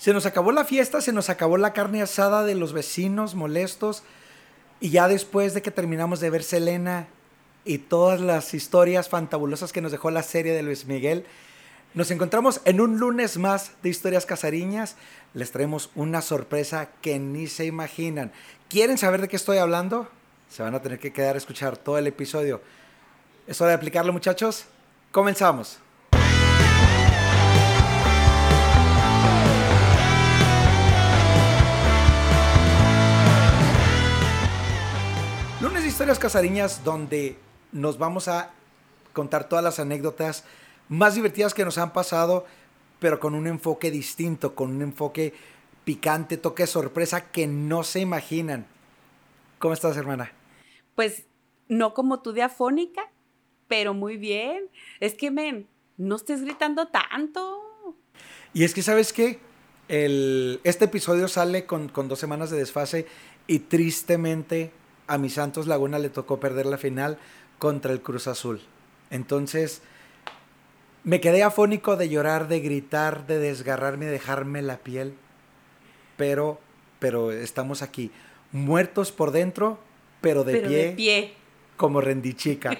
Se nos acabó la fiesta, se nos acabó la carne asada de los vecinos molestos. Y ya después de que terminamos de ver Selena y todas las historias fantabulosas que nos dejó la serie de Luis Miguel, nos encontramos en un lunes más de historias casariñas. Les traemos una sorpresa que ni se imaginan. ¿Quieren saber de qué estoy hablando? Se van a tener que quedar a escuchar todo el episodio. ¿Es hora de aplicarlo, muchachos? Comenzamos. Historias casariñas donde nos vamos a contar todas las anécdotas más divertidas que nos han pasado, pero con un enfoque distinto, con un enfoque picante, toque de sorpresa que no se imaginan. ¿Cómo estás, hermana? Pues no como tú de afónica, pero muy bien. Es que, men, no estés gritando tanto. Y es que, ¿sabes qué? El, este episodio sale con, con dos semanas de desfase y tristemente a mi Santos Laguna le tocó perder la final contra el Cruz Azul. Entonces, me quedé afónico de llorar, de gritar, de desgarrarme, de dejarme la piel. Pero, pero estamos aquí, muertos por dentro, pero de, pie, de pie. Como rendichica.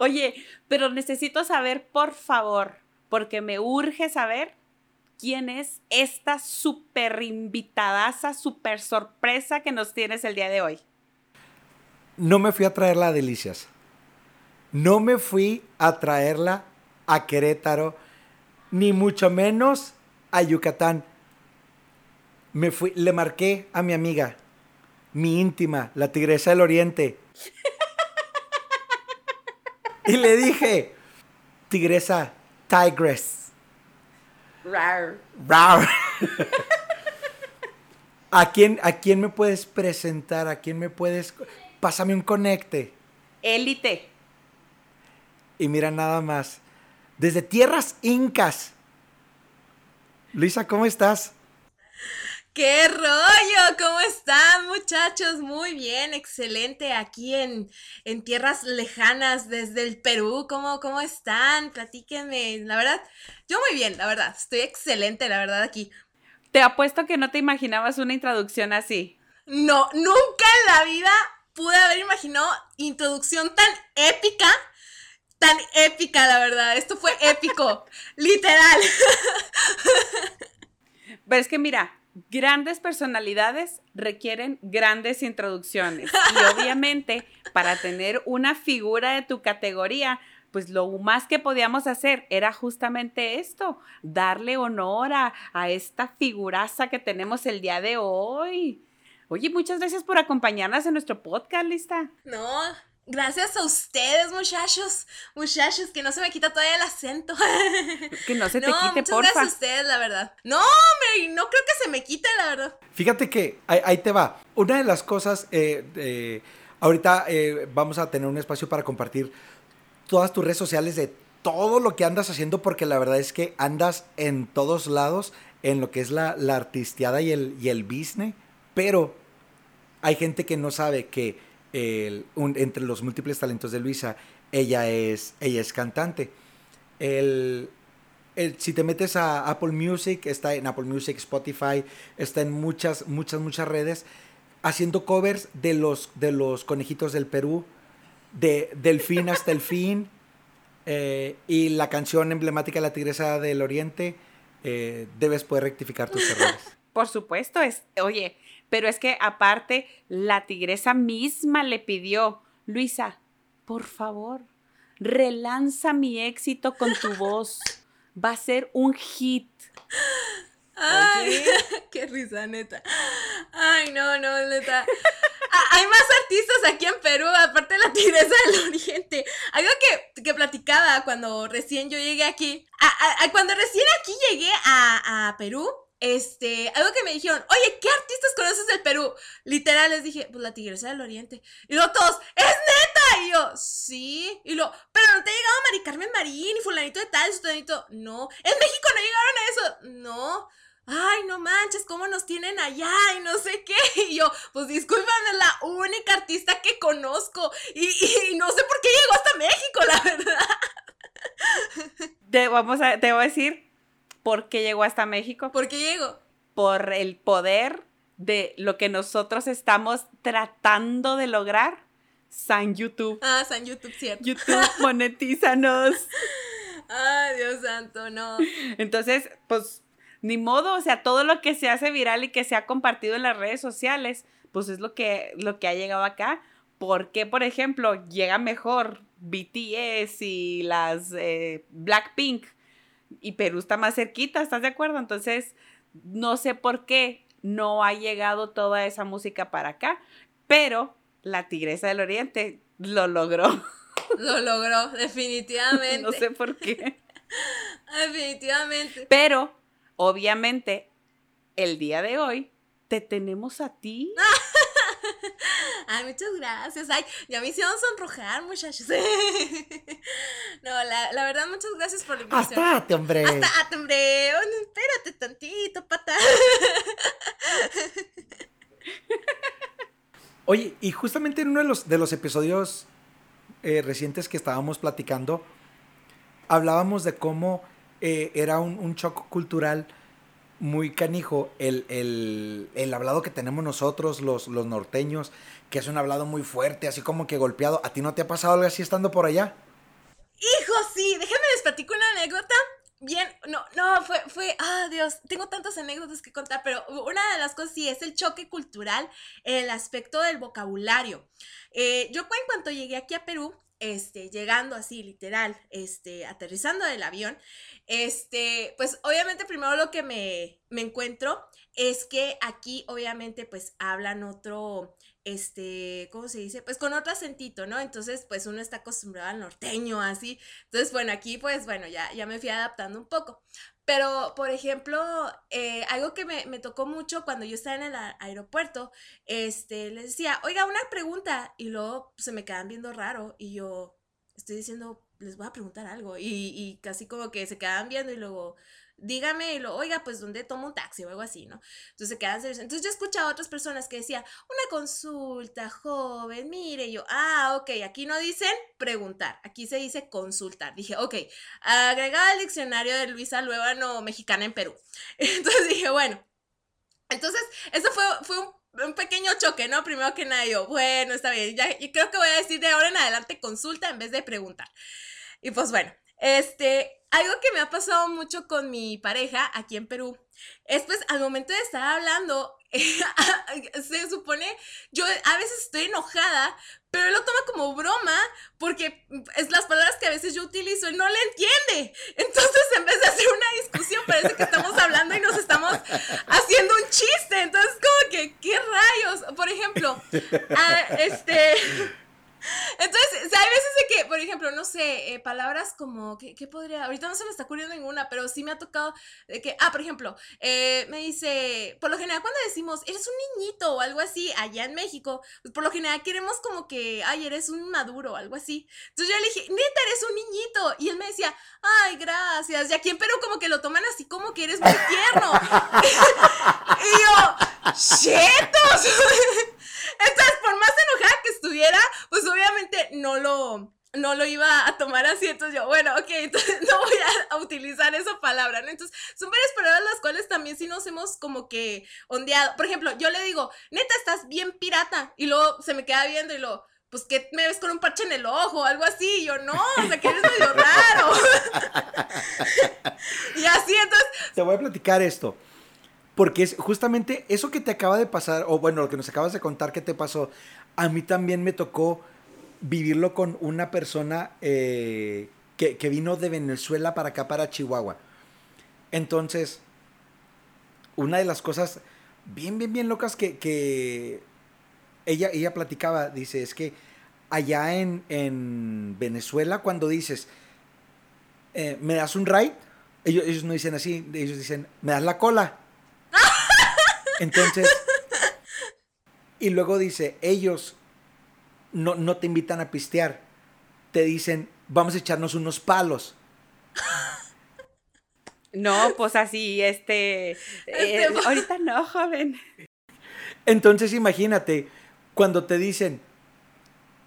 Oye, pero necesito saber, por favor, porque me urge saber quién es esta súper invitadaza, súper sorpresa que nos tienes el día de hoy. No me fui a traerla a Delicias. No me fui a traerla a Querétaro, ni mucho menos a Yucatán. Me fui, le marqué a mi amiga, mi íntima, la tigresa del oriente. y le dije, tigresa, tigress. Rar. Rar. ¿A quién, ¿A quién me puedes presentar? ¿A quién me puedes...? Pásame un conecte. Élite. Y mira nada más. Desde tierras incas. Luisa, ¿cómo estás? ¡Qué rollo! ¿Cómo están muchachos? Muy bien, excelente aquí en, en tierras lejanas desde el Perú. ¿Cómo, ¿Cómo están? Platíquenme. La verdad, yo muy bien, la verdad. Estoy excelente, la verdad, aquí. Te apuesto que no te imaginabas una introducción así. No, nunca en la vida pude haber imaginado introducción tan épica tan épica, la verdad. Esto fue épico, literal. Pero es que mira, grandes personalidades requieren grandes introducciones. Y obviamente, para tener una figura de tu categoría, pues lo más que podíamos hacer era justamente esto, darle honor a, a esta figuraza que tenemos el día de hoy. Oye, muchas gracias por acompañarnos en nuestro podcast, Lista. No, Gracias a ustedes, muchachos. Muchachos, que no se me quita todavía el acento. Que no se te no, quite, muchas gracias a ustedes, la verdad. No, me, no creo que se me quite, la verdad. Fíjate que ahí, te va. Una de las cosas, eh, ahorita eh, vamos a tener un espacio para compartir todas tus redes sociales de todo lo que andas haciendo, porque la verdad es que andas en todos lados, en lo que es la, la artisteada y el, y el business, pero hay gente que no sabe que entre los múltiples talentos de Luisa, ella es, ella es cantante. El, si te metes a Apple Music, está en Apple Music, Spotify, está en muchas, muchas, muchas redes, haciendo covers de los, de los conejitos del Perú, de Del fin hasta el fin, eh, y la canción emblemática de la Tigresa del Oriente, eh, debes poder rectificar tus errores. Por supuesto, es, oye, pero es que aparte, la tigresa misma le pidió, Luisa, por favor, relanza mi éxito con tu voz. Va a ser un hit. Ay, qué risa, neta. Ay, no, no, neta. Hay más artistas aquí en Perú, aparte de la tigresa del oriente. Algo que, que platicaba cuando recién yo llegué aquí. cuando recién aquí llegué a, a Perú, este, algo que me dijeron, oye, ¿qué artistas conoces del Perú? Literal les dije, pues la Tigresa del Oriente. Y luego todos, ¡es neta! Y yo, sí. Y luego, pero no te ha llegado Mari Carmen Marín y fulanito de tal, fulanito. No. En México no llegaron a eso. No. Ay, no manches, ¿cómo nos tienen allá? Y no sé qué. Y yo, pues discúlpame, es la única artista que conozco. Y, y no sé por qué llegó hasta México, la verdad. Te, vamos a, te voy a decir por qué llegó hasta México. ¿Por qué llegó? Por el poder de lo que nosotros estamos tratando de lograr. San YouTube. Ah, San YouTube, cierto. YouTube, monetízanos. Ay, Dios santo, no. Entonces, pues, ni modo, o sea, todo lo que se hace viral y que se ha compartido en las redes sociales, pues es lo que, lo que ha llegado acá. Porque, por ejemplo, llega mejor BTS y las eh, Blackpink y Perú está más cerquita, ¿estás de acuerdo? Entonces, no sé por qué no ha llegado toda esa música para acá, pero la Tigresa del Oriente lo logró. Lo logró, definitivamente. no sé por qué. definitivamente. Pero, obviamente, el día de hoy te tenemos a ti. Ay, muchas gracias. Ay, ya me hicieron sonrojar, muchachos. no, la, la, verdad, muchas gracias por la invitación. Hasta, hombre. Hasta, hombre. espérate tantito, pata. Oye, y justamente en uno de los, de los episodios eh, recientes que estábamos platicando, hablábamos de cómo eh, era un, un choque cultural muy canijo el, el, el, hablado que tenemos nosotros, los, los norteños, que es un hablado muy fuerte, así como que golpeado. ¿A ti no te ha pasado algo así estando por allá? Hijo, sí, déjenme les platico una anécdota. Bien, no, no, fue, fue, ah, Dios, tengo tantas anécdotas que contar, pero una de las cosas sí es el choque cultural, el aspecto del vocabulario. Eh, yo en cuanto llegué aquí a Perú, este, llegando así, literal, este, aterrizando del avión, este, pues obviamente primero lo que me, me encuentro es que aquí obviamente pues hablan otro, este, ¿cómo se dice? Pues con otro acentito, ¿no? Entonces, pues uno está acostumbrado al norteño, así. Entonces, bueno, aquí pues, bueno, ya, ya me fui adaptando un poco. Pero, por ejemplo, eh, algo que me, me, tocó mucho cuando yo estaba en el aeropuerto, este, les decía, oiga, una pregunta, y luego se me quedan viendo raro, y yo estoy diciendo, les voy a preguntar algo, y, y casi como que se quedan viendo, y luego, dígame, y lo, oiga, pues, ¿dónde tomo un taxi o algo así, no? Entonces se quedan. Entonces yo he escuchado a otras personas que decían, una consulta, joven, mire, yo, ah, ok, aquí no dicen preguntar, aquí se dice consultar. Dije, ok, agregada al diccionario de Luisa Luevano, mexicana en Perú. Entonces dije, bueno, entonces eso fue, fue un pequeño choque, ¿no? Primero que nada, yo, bueno, está bien, ya, yo creo que voy a decir de ahora en adelante consulta en vez de preguntar. Y pues bueno, este, algo que me ha pasado mucho con mi pareja aquí en Perú es pues al momento de estar hablando, se supone, yo a veces estoy enojada, pero él lo toma como broma porque es las palabras que a veces yo utilizo y no le entiende. Entonces, en vez de hacer una discusión, parece que estamos hablando y nos estamos haciendo un chiste. Entonces, como que, ¿qué rayos? Por ejemplo, ah, este... Entonces, hay veces de que, por ejemplo, no sé, eh, palabras como, ¿qué, ¿qué, podría? Ahorita no se me está ocurriendo ninguna, pero sí me ha tocado de que, ah, por ejemplo, eh, me dice, por lo general cuando decimos, eres un niñito o algo así, allá en México, pues por lo general queremos como que, ay, eres un maduro o algo así. Entonces yo le dije, neta, eres un niñito. Y él me decía, ay, gracias. Y aquí en Perú como que lo toman así como que eres muy tierno. y yo, chetos. Entonces, por más enojada que estuviera, pues obviamente no lo, no lo iba a tomar así, entonces yo, bueno, ok, entonces no voy a, utilizar esa palabra, ¿no? Entonces, son varias palabras las cuales también sí nos hemos que ondeado. Por ejemplo, yo le digo, neta, estás bien pirata, y luego se me queda viendo y lo pues que me ves con un parche en el ojo algo así, y yo, no, o sea, que eres medio raro. y así, entonces... Te voy a platicar esto. Porque es justamente eso que te acaba de pasar, o bueno, lo que nos acabas de contar que te pasó, a mí también me tocó vivirlo con una persona eh, que, vino de Venezuela para acá, para Chihuahua. Entonces, una de las cosas bien, bien, bien locas que, ella, ella platicaba, dice, es que allá en, Venezuela, cuando dices, eh, ¿me das un ride? Ellos, ellos no dicen así, ellos dicen, ¿me das la cola? Entonces, y luego dice, ellos no, no te invitan a pistear, te dicen, vamos a echarnos unos palos. No, pues así, este, este eh, ahorita no, joven. Entonces imagínate, cuando te dicen,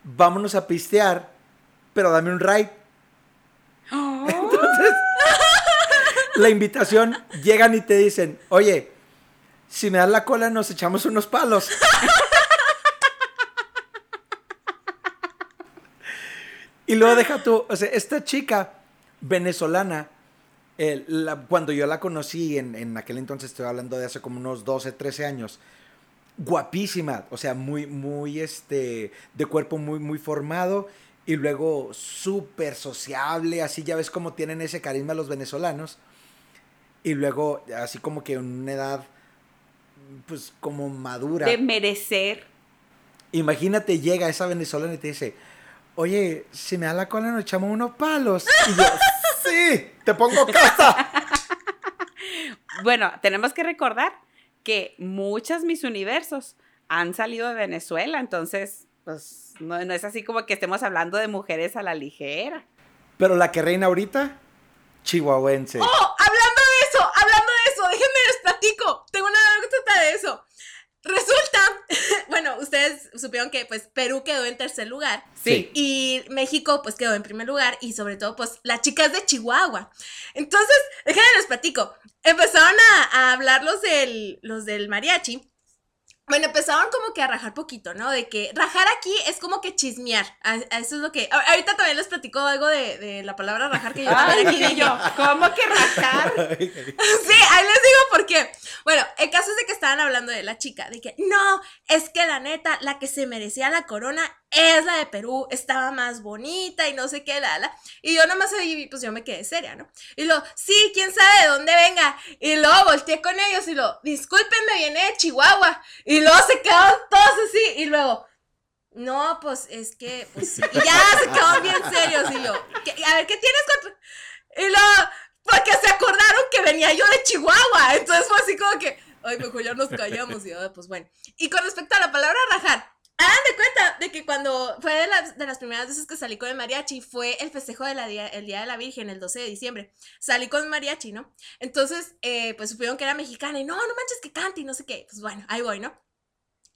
vámonos a pistear, pero dame un ride. la invitación, llegan y te dicen, oye, si me das la cola nos echamos unos palos. y luego deja tú, o sea, esta chica venezolana, cuando yo la conocí en, en, aquel entonces, estoy hablando de hace como unos 12, 13 años, guapísima, o sea, muy, muy, este, de cuerpo muy, muy formado y luego súper sociable, así ya ves cómo tienen ese carisma los venezolanos. Y luego, así como que en una edad, pues como madura. De merecer. Imagínate, llega esa venezolana y te dice, oye, si me da la cola nos echamos unos palos. Y yo, sí, te pongo casa. bueno, tenemos que recordar que muchas mis universos han salido de Venezuela, entonces, pues no, es así como que estemos hablando de mujeres a la ligera. Pero la que reina ahorita, chihuahuense. ¡Oh! Hablando de eso, hablando de eso, déjenme les platico. Tengo una anécdota de eso. Resulta, bueno, ustedes supieron que pues Perú quedó en tercer lugar. Sí. Y México pues quedó en primer lugar y sobre todo pues las chicas de Chihuahua. Entonces, déjenme les platico. Empezaron a, hablar los del, los del mariachi bueno, empezaron como que a rajar poquito, ¿no? De que rajar aquí es como que chismear. eso es lo que. Ahorita también les platico algo de, la palabra rajar que yo aquí yo. ¿Cómo que rajar? sí, ahí les digo por qué. Bueno, el caso es de que estaban hablando de la chica, de que no, es que la neta, la que se merecía la corona es la de Perú, estaba más bonita y no sé qué, la, la. Y yo nomás ahí, pues yo me quedé seria, ¿no? Y luego, sí, quién sabe de dónde venga. Y luego volteé con ellos y lo, discúlpenme, viene de Chihuahua. Y luego se quedaron todos así. Y luego, no, pues es que, pues. Y ya se quedaron bien serios. Y yo, a ver, ¿qué tienes contra.? Y luego, porque se acordaron que venía yo de Chihuahua. Entonces fue así como que, ay, mejor ya nos callamos. Y yo, pues bueno. Y con respecto a la palabra rajar, Hagan de cuenta de que cuando fue de las, de las primeras veces que salí con el mariachi, fue el festejo del día, el Día de la Virgen, el 12 de diciembre. Salí con mariachi, ¿no? Entonces, eh, pues supieron que era mexicana y no, no manches que cante y no sé qué. Pues bueno, ahí voy, ¿no?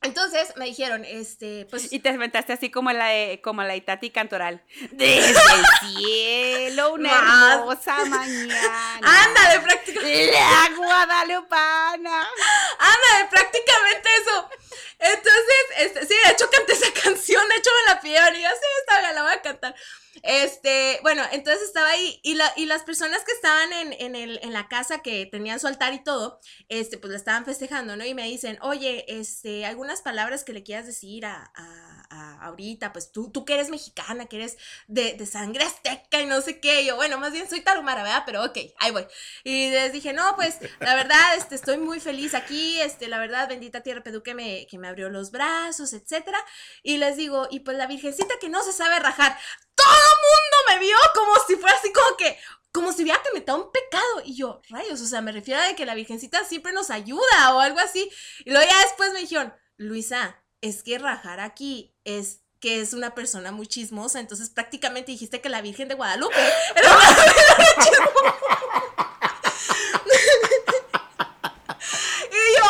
Entonces me dijeron, este, pues. Y te inventaste así como la de, como la Itati Cantoral. Desde el cielo, una hermosa mañana. Ándale, prácticamente. La Guadalupana. Ándale, prácticamente eso. Entonces, este, sí, de hecho canté esa canción, de hecho me la pidieron y yo, sí, la voy a cantar. Este, bueno, entonces estaba ahí y, la, y las personas que estaban en, en, el, en la casa que tenían su altar y todo, este, pues la estaban festejando, ¿no? Y me dicen, oye, este, algunas palabras que le quieras decir a, a, ahorita, pues tú, tú que eres mexicana, que eres de, de, sangre azteca y no sé qué, yo, bueno, más bien soy tarumara, ¿verdad? Pero ok, ahí voy. Y les dije, no, pues la verdad, este, estoy muy feliz aquí, este, la verdad, bendita tierra Pedú que me, que me abrió los brazos, etcétera. Y les digo, y pues la virgencita que no se sabe rajar, todo mundo me vio como si fuera así como que, como si hubiera cometido un pecado. Y yo, rayos, o sea, me refiero a que la Virgencita siempre nos ayuda o algo así. Y luego ya después me dijeron, Luisa, es que rajar aquí es que es una persona muy chismosa, entonces prácticamente dijiste que la Virgen de Guadalupe era una y yo,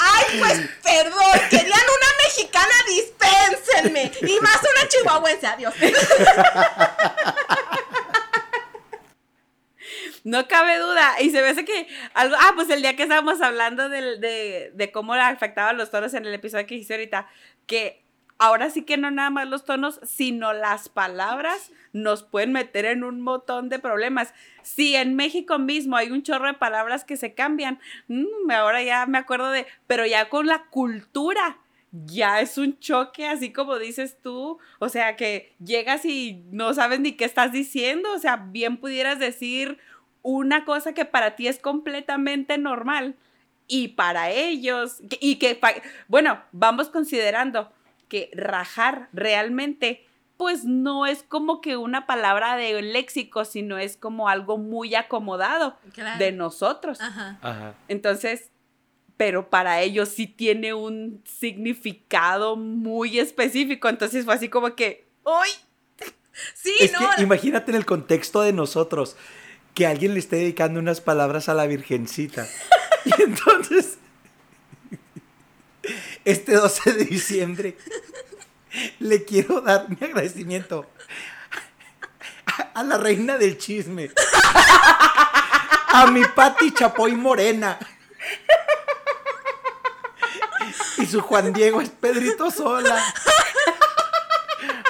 ay, pues perdón, querían una mexicana, dispénsenme. Y más una chihuahuense, adiós. No cabe duda. Y se ve que algo. Ah, pues el día que estábamos hablando de, de, cómo afectaban los tonos en el episodio que hice ahorita, que ahora sí que no nada más los tonos, sino las palabras nos pueden meter en un montón de problemas. Si en México mismo hay un chorro de palabras que se cambian, mm, ahora ya me acuerdo de, pero ya con la cultura ya es un choque, así como dices tú, o sea, que llegas y no sabes ni qué estás diciendo, o sea, bien pudieras decir una cosa que para ti es completamente normal y para ellos, y que, bueno, vamos considerando que rajar realmente, pues no es como que una palabra de léxico, sino es como algo muy acomodado de nosotros. Entonces, pero para ellos sí tiene un significado muy específico. Entonces fue así como que, ¡ay! Sí, es Que imagínate en el contexto de nosotros que alguien le esté dedicando unas palabras a la Virgencita. Y entonces, este 12 de diciembre, le quiero dar mi agradecimiento a, la reina del chisme. a mi Pati Chapoy Morena. Y su Juan Diego es Pedrito Sola.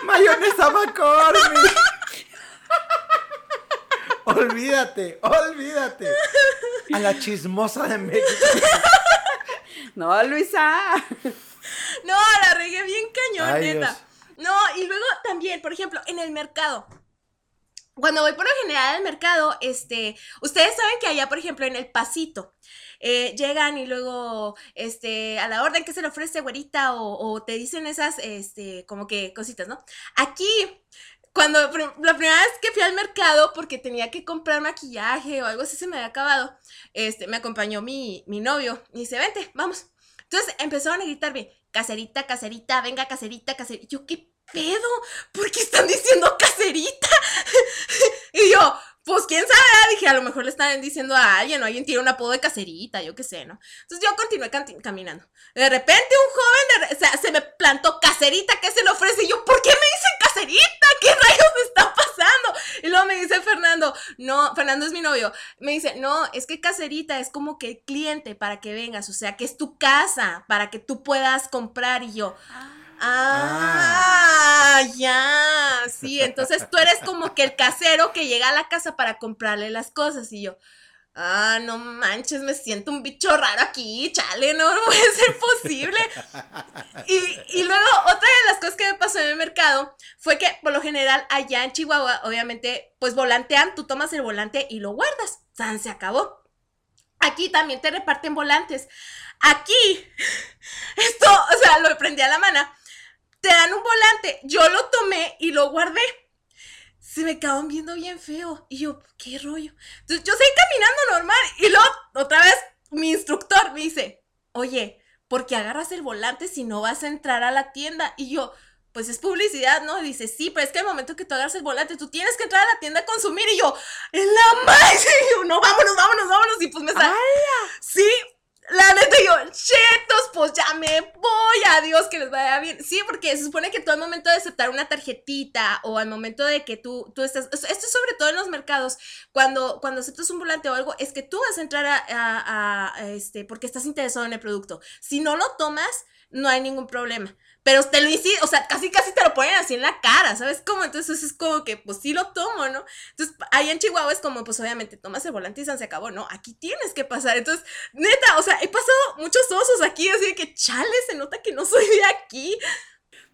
Mayonesa McCormick. Olvídate, olvídate. A la chismosa de México. No, Luisa. No, la regué bien cañón, neta. No, y luego también, por ejemplo, en el mercado. Cuando voy por lo general al mercado, este, ustedes saben que allá, por ejemplo, en el pasito, eh, llegan y luego, este, a la orden que se le ofrece, güerita, o, te dicen esas, este, como que cositas, ¿no? Aquí, cuando la primera vez que fui al mercado, porque tenía que comprar maquillaje o algo así se me había acabado, este, me acompañó mi, mi novio y dice, vente, vamos. Entonces empezaron a gritarme, caserita, caserita, venga, caserita, caserita. Yo, ¿qué pedo? ¿Por qué están diciendo caserita? y yo, pues quién sabe, dije, a lo mejor le están diciendo a alguien o alguien tiene un apodo de caserita, yo qué sé, ¿no? Entonces yo continué caminando. De repente un joven, o sea, se me plantó caserita, ¿qué se le ofrece? Y yo, ¿por qué me dicen caserita? ¿Qué rayos me está pasando? Y luego me dice Fernando, no, Fernando es mi novio, me dice, no, es que caserita es como que el cliente para que vengas, o sea, que es tu casa, para que tú puedas comprar y yo... Ah. Ah, ya, sí, entonces tú eres como que el casero que llega a la casa para comprarle las cosas y yo, ah, no manches, me siento un bicho raro aquí, chale, no, puede ser posible. Y, y, luego otra de las cosas que me pasó en el mercado fue que por lo general allá en Chihuahua, obviamente, pues volantean, tú tomas el volante y lo guardas, San se acabó. Aquí también te reparten volantes. Aquí, esto, o sea, lo prendí a la mano te dan un volante. Yo lo tomé y lo guardé. Se me quedaron viendo bien feo. Y yo, ¿qué rollo? Entonces yo seguí caminando normal. Y luego, otra vez, mi instructor me dice, oye, ¿por qué agarras el volante si no vas a entrar a la tienda? Y yo, pues es publicidad, ¿no? dice, sí, pero es que al momento que tú agarras el volante, tú tienes que entrar a la tienda a consumir. Y yo, en la madre. Y yo, no, vámonos, vámonos, vámonos. Y pues me sale. Sí, la neta, yo, chetos, pues ya me voy, adiós, que les vaya bien. Sí, porque se supone que tú al momento de aceptar una tarjetita o al momento de que tú, tú estás, esto es sobre todo en los mercados, cuando, cuando aceptas un volante o algo, es que tú vas a entrar a, a este, porque estás interesado en el producto. Si no lo tomas, no hay ningún problema. Pero te lo hice, o sea, casi casi te lo ponen así en la cara, ¿sabes cómo? Entonces es como que, pues sí lo tomo, ¿no? Entonces, ahí en Chihuahua es como, pues obviamente tomas el volante y se acabó, ¿no? Aquí tienes que pasar. Entonces, neta, o sea, he pasado muchos osos aquí, así de que chale, se nota que no soy de aquí.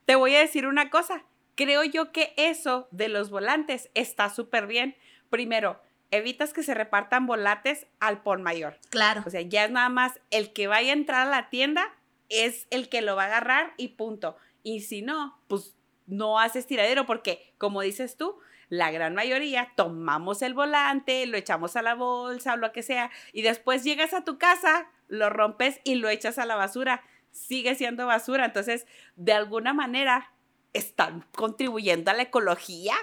Te voy a decir una cosa. Creo yo que eso de los volantes está súper bien. Primero, evitas que se repartan volantes al por mayor. Claro. O sea, ya es nada más el que vaya a entrar a la tienda es el que lo va a agarrar y punto. Y si no, pues no haces tiradero porque, como dices tú, la gran mayoría tomamos el volante, lo echamos a la bolsa lo que sea, y después llegas a tu casa, lo rompes y lo echas a la basura. Sigue siendo basura. Entonces, de alguna manera, están contribuyendo a la ecología.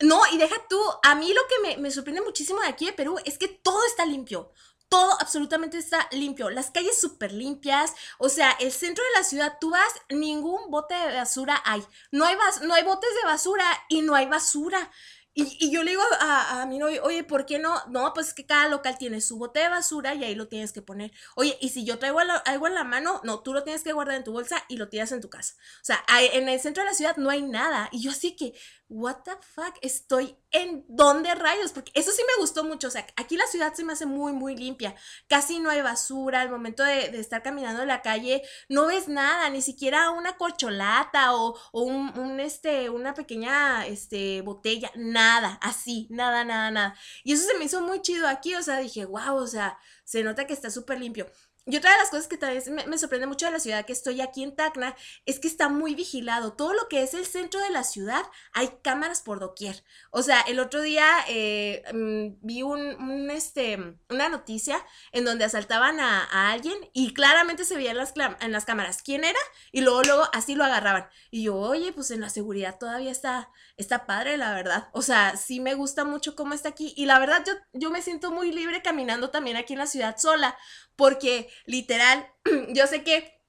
No, y deja tú, a mí lo que me, me sorprende muchísimo de aquí de Perú es que todo está limpio todo absolutamente está limpio, las calles súper limpias, o sea, el centro de la ciudad, tú vas, ningún bote de basura hay, no hay, no hay botes de basura y no hay basura. Y, yo le digo a, a, mi novio, oye, ¿por qué no? No, pues es que cada local tiene su bote de basura y ahí lo tienes que poner. Oye, y si yo traigo algo en la mano, no, tú lo tienes que guardar en tu bolsa y lo tiras en tu casa. O sea, en el centro de la ciudad no hay nada. Y yo así que, what the fuck, estoy en dónde rayos, porque eso sí me gustó mucho, o sea, aquí la ciudad se me hace muy, muy limpia, casi no hay basura, al momento de, estar caminando en la calle no ves nada, ni siquiera una corcholata o, un, este, una pequeña, este, botella, nada, así, nada, nada, nada, y eso se me hizo muy chido aquí, o sea, dije, wow, o sea, se nota que está súper limpio. Y otra de las cosas que también me, sorprende mucho de la ciudad que estoy aquí en Tacna es que está muy vigilado. Todo lo que es el centro de la ciudad hay cámaras por doquier. O sea, el otro día eh, mm, vi un, este, una noticia en donde asaltaban a, alguien y claramente se veía en las, en las cámaras quién era y luego, luego así lo agarraban. Y yo, oye, pues en la seguridad todavía está, está padre, la verdad. O sea, sí me gusta mucho cómo está aquí y la verdad yo, yo me siento muy libre caminando también aquí en la ciudad sola porque literal, yo sé que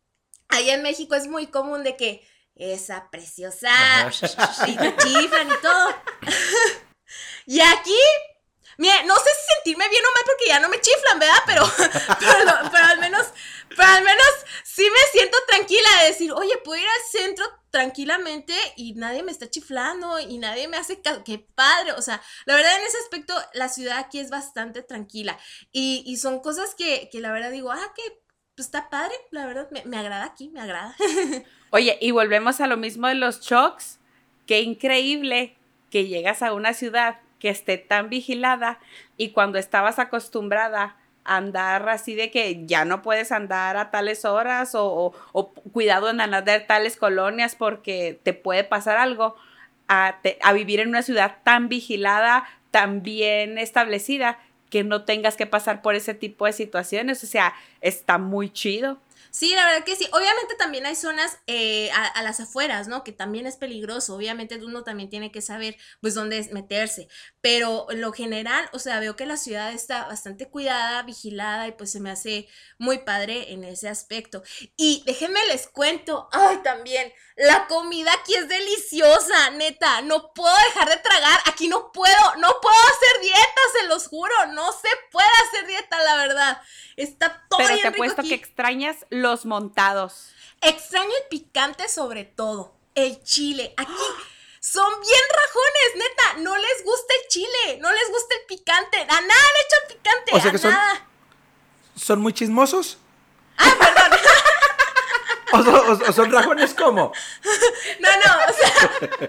ahí en México es muy común de que esa preciosa y chiflan y todo. y aquí, Mire, no sé si sentirme bien o mal porque ya no me chiflan, ¿verdad? Pero, pero, al menos, pero al menos sí me siento tranquila de decir, oye, puedo ir al centro tranquilamente y nadie me está chiflando y nadie me hace caso. ¡Qué padre! O sea, la verdad en ese aspecto la ciudad aquí es bastante tranquila y, y son cosas que, que, la verdad digo, ah, que pues está padre, la verdad, me, me agrada aquí, me agrada. Oye, y volvemos a lo mismo de los shocks. Qué increíble que llegas a una ciudad que esté tan vigilada y cuando estabas acostumbrada a andar así de que ya no puedes andar a tales horas o, cuidado en andar a tales colonias porque te puede pasar algo, a, a vivir en una ciudad tan vigilada, tan bien establecida, que no tengas que pasar por ese tipo de situaciones. O sea, está muy chido. Sí, la verdad que sí. Obviamente también hay zonas eh, a, las afueras, ¿no? Que también es peligroso. Obviamente uno también tiene que saber, pues, dónde meterse. Pero en lo general, o sea, veo que la ciudad está bastante cuidada, vigilada y pues se me hace muy padre en ese aspecto. Y déjenme les cuento, ay, también, la comida aquí es deliciosa, neta. No puedo dejar de tragar. Aquí no puedo, no puedo hacer dieta, se los juro. No se puede hacer dieta, la verdad. Está todo Pero te he puesto que extrañas los montados. Extraño el picante sobre todo. El chile. Aquí son bien rajones, neta. No les gusta el chile. No les gusta el picante. A nada le echan picante. O sea que son, ¿Son muy chismosos? Ah, perdón. ¿O son, rajones cómo? No, no, o sea,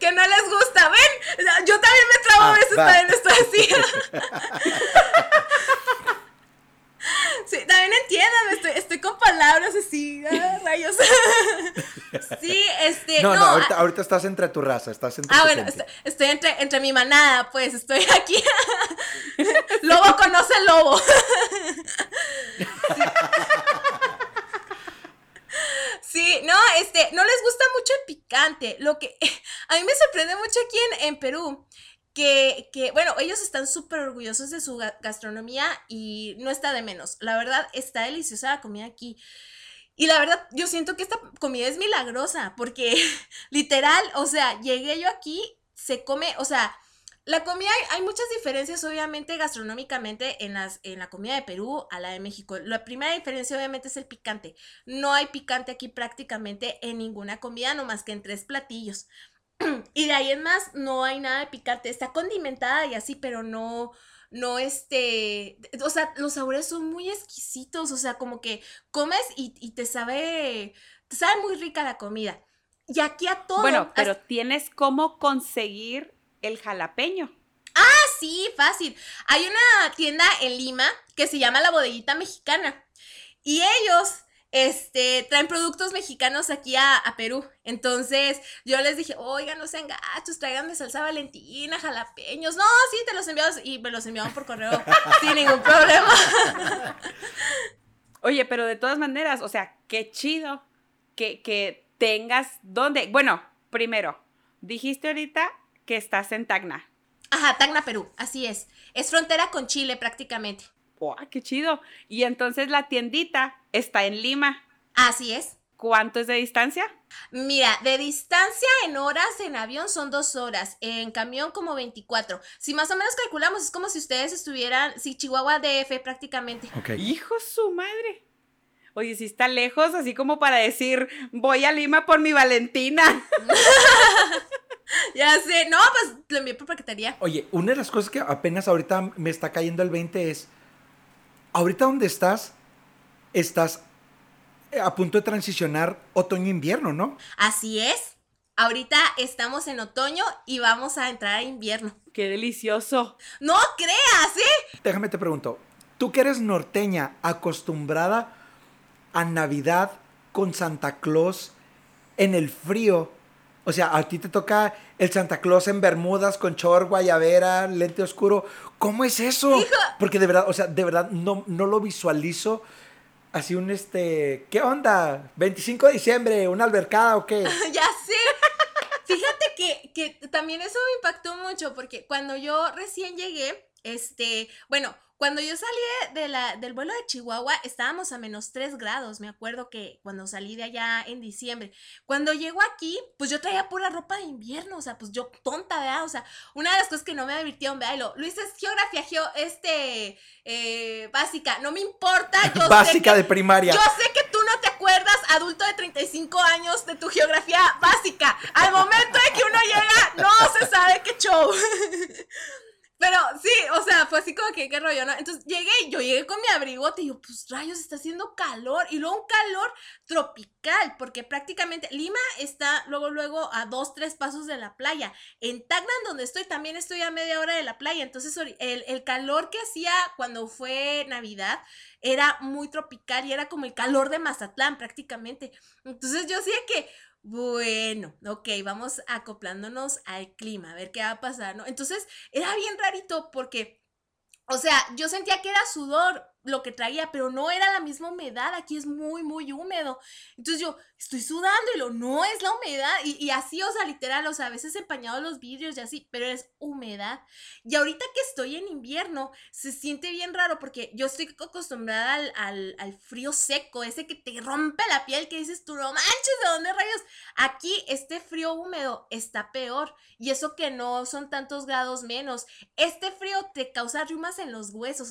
que no les gusta. Ven, yo también me trabo a ah, veces, también estoy así. Sí, también entiéndame, estoy, estoy con palabras así, ah, rayos. Sí, este. No, no, ahorita, ahorita, estás entre tu raza, estás entre Ah, bueno, estoy, entre, entre mi manada, pues estoy aquí. Lobo conoce lobo. Sí, no, este, no les gusta mucho el picante. Lo que a mí me sorprende mucho aquí en, en Perú que, que, bueno, ellos están súper orgullosos de su gastronomía y no está de menos. La verdad, está deliciosa la comida aquí. Y la verdad, yo siento que esta comida es milagrosa, porque literal, o sea, llegué yo aquí, se come, o sea, la comida, hay, muchas diferencias obviamente gastronómicamente en, las, en la comida de Perú a la de México. La primera diferencia obviamente es el picante. No hay picante aquí prácticamente en ninguna comida, no más que en tres platillos. y de ahí en más no hay nada de picante. Está condimentada y así, pero no, no este, o sea, los sabores son muy exquisitos, o sea, como que comes y, y te sabe, te sabe muy rica la comida. Y aquí a todo. Bueno, pero tienes cómo conseguir el jalapeño. Ah, sí, fácil. Hay una tienda en Lima que se llama La Bodeguita Mexicana. Y ellos este, traen productos mexicanos aquí a, Perú. Entonces, yo les dije, oigan, no sean gachos, tráiganme salsa valentina, jalapeños. No, sí, te los enviamos y me los enviaban por correo sin ningún problema. Oye, pero de todas maneras, o sea, qué chido que, que tengas donde. Bueno, primero, dijiste ahorita que estás en Tacna. Ajá, Tacna, Perú, así es. Es frontera con Chile prácticamente. ¡Oh, qué chido! Y entonces la tiendita está en Lima. Así es. ¿Cuánto es de distancia? Mira, de distancia en horas en avión son dos horas, en camión como 24. Si más o menos calculamos, es como si ustedes estuvieran, si Chihuahua DF prácticamente. Hijo su madre. Oye, si está lejos, así como para decir, voy a Lima por mi Valentina. ya sé, no, pues lo envié por paquetería. Oye, una de las cosas que apenas ahorita me está cayendo el 20 es, ahorita donde estás, estás a punto de transicionar otoño-invierno, ¿no? Así es. Ahorita estamos en otoño y vamos a entrar a invierno. ¡Qué delicioso! No creas, ¿eh? Déjame te pregunto, tú que eres norteña, acostumbrada a Navidad con Santa Claus en el frío, o sea, a ti te toca el Santa Claus en Bermudas con chor, guayabera, lente oscuro. ¿Cómo es eso? Porque de verdad, o sea, de verdad no, no lo visualizo. Así un este, ¿qué onda? 25 de diciembre, una albercada o qué? ya sé. Fíjate que, que también eso me impactó mucho porque cuando yo recién llegué, este, bueno, Cuando yo salí de la, del vuelo de Chihuahua, estábamos a menos 3 grados, me acuerdo que cuando salí de allá en diciembre. Cuando llego aquí, pues yo traía pura ropa de invierno, o sea, pues yo tonta, ¿verdad? O sea, una de las cosas que no me divirtieron, ¿verdad? Lo, Luis es geografía, geo, este, eh, básica, no me importa. Yo básica de primaria. Yo sé que tú no te acuerdas, adulto de 35 años, de tu geografía básica. Al momento de que uno llega, no se sabe qué show. Pero sí, o sea, fue así como que qué rollo, ¿no? Entonces llegué yo llegué con mi abrigote y yo, pues rayos, está haciendo calor. Y luego un calor tropical, porque prácticamente Lima está luego, luego a dos, tres pasos de la playa. En Tacna, donde estoy, también estoy a media hora de la playa. Entonces el, el calor que hacía cuando fue Navidad era muy tropical y era como el calor de Mazatlán prácticamente. Entonces yo decía que bueno, ok, vamos acoplándonos al clima, a ver qué va a pasar, ¿no? Entonces era bien rarito porque, o sea, yo sentía que era sudor, lo que traía, pero no era la misma humedad, aquí es muy, muy húmedo. Entonces yo estoy sudando y lo no es la humedad, y, así, o sea, literal, o sea, a veces empañado los vidrios y así, pero es humedad. Y ahorita que estoy en invierno, se siente bien raro porque yo estoy acostumbrada al, al, frío seco, ese que te rompe la piel, que dices tú, no manches, ¿de dónde rayos? Aquí este frío húmedo está peor, y eso que no son tantos grados menos. Este frío te causa riumas en los huesos,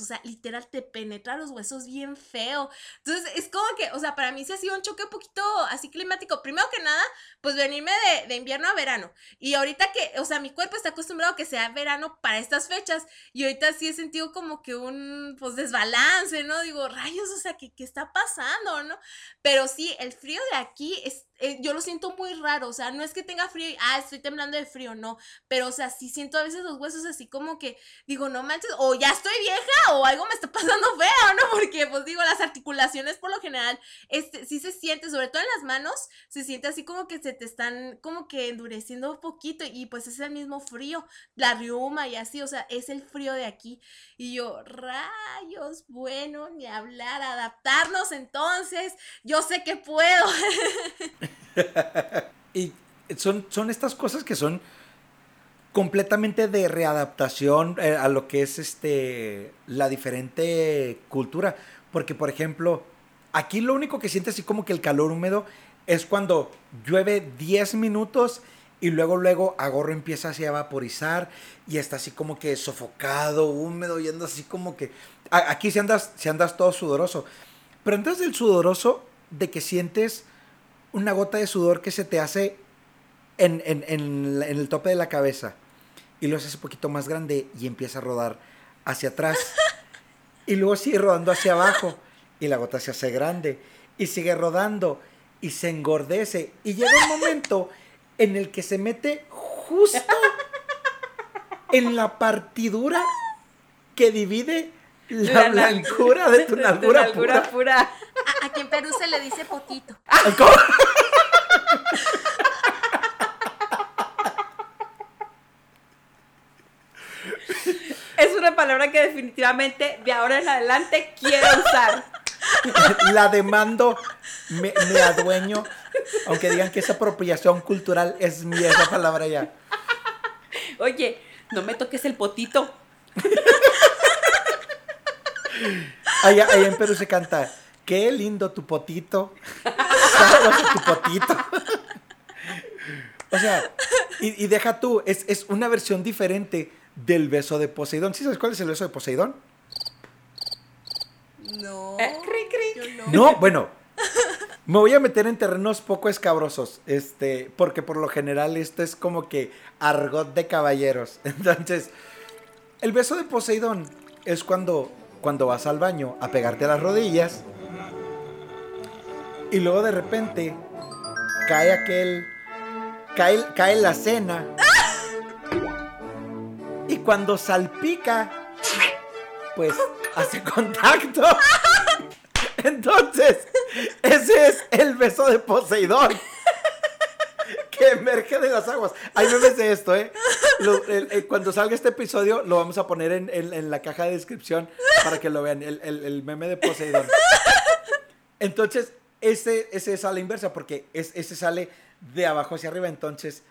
los huesos bien feo. Entonces, es como que, o sea, para mí se ha sido un choque un poquito así climático. Primero que nada, pues venirme de, de invierno a verano. Y ahorita que, o sea, mi cuerpo está acostumbrado a que sea verano para estas fechas. Y ahorita sí he sentido como que un, pues, desbalance, ¿no? Digo, rayos, o sea, ¿qué, qué está pasando, no? Pero sí, el frío de aquí es eh, yo lo siento muy raro, o sea, no es que tenga frío y, ah, estoy temblando de frío, no, pero, o sea, sí siento a veces los huesos así como que, digo, no manches, o ya estoy vieja o algo me está pasando feo, ¿no? Porque, pues digo, las articulaciones por lo general, este, sí se siente, sobre todo en las manos, se siente así como que se te están como que endureciendo un poquito y pues es el mismo frío, la riuma y así, o sea, es el frío de aquí. Y yo, rayos, bueno, ni hablar, adaptarnos entonces, yo sé que puedo. y son, son estas cosas que son completamente de readaptación eh, a lo que es este la diferente cultura. Porque, por ejemplo, aquí lo único que siente así como que el calor húmedo es cuando llueve 10 minutos y luego, luego Agorro empieza así a vaporizar y está así como que sofocado, húmedo, y así como que... Aquí si andas, si andas todo sudoroso. Pero entonces el sudoroso de que sientes una gota de sudor que se te hace en, el tope de la cabeza y lo haces un poquito más grande y empieza a rodar hacia atrás y luego sigue rodando hacia abajo y la gota se hace grande y sigue rodando y se engordece y llega un momento en el que se mete justo en la partidura que divide la, blancura de tu nalgura, pura. Aquí en Perú se le dice potito. Es una palabra que definitivamente de ahora en adelante quiero usar. La demando, me, adueño, aunque digan que esa apropiación cultural, es mía esa palabra ya. Oye, no me toques el potito. Allá, allá en Perú se canta, qué lindo tu potito. tu potito. o sea, y, deja tú, es, una versión diferente del beso de Poseidón. ¿Sí sabes cuál es el beso de Poseidón? No. Eh, no. bueno. Me voy a meter en terrenos poco escabrosos, este, porque por lo general esto es como que argot de caballeros. Entonces, el beso de Poseidón es cuando cuando vas al baño a pegarte a las rodillas y luego de repente cae aquel cae, cae la cena y cuando salpica pues hace contacto entonces ese es el beso de Poseidón que emerge de las aguas. Hay memes de esto, ¿eh? cuando salga este episodio lo vamos a poner en, la caja de descripción para que lo vean, el, meme de Poseidón. Entonces, ese, ese es a la inversa, porque es, ese sale de abajo hacia arriba, entonces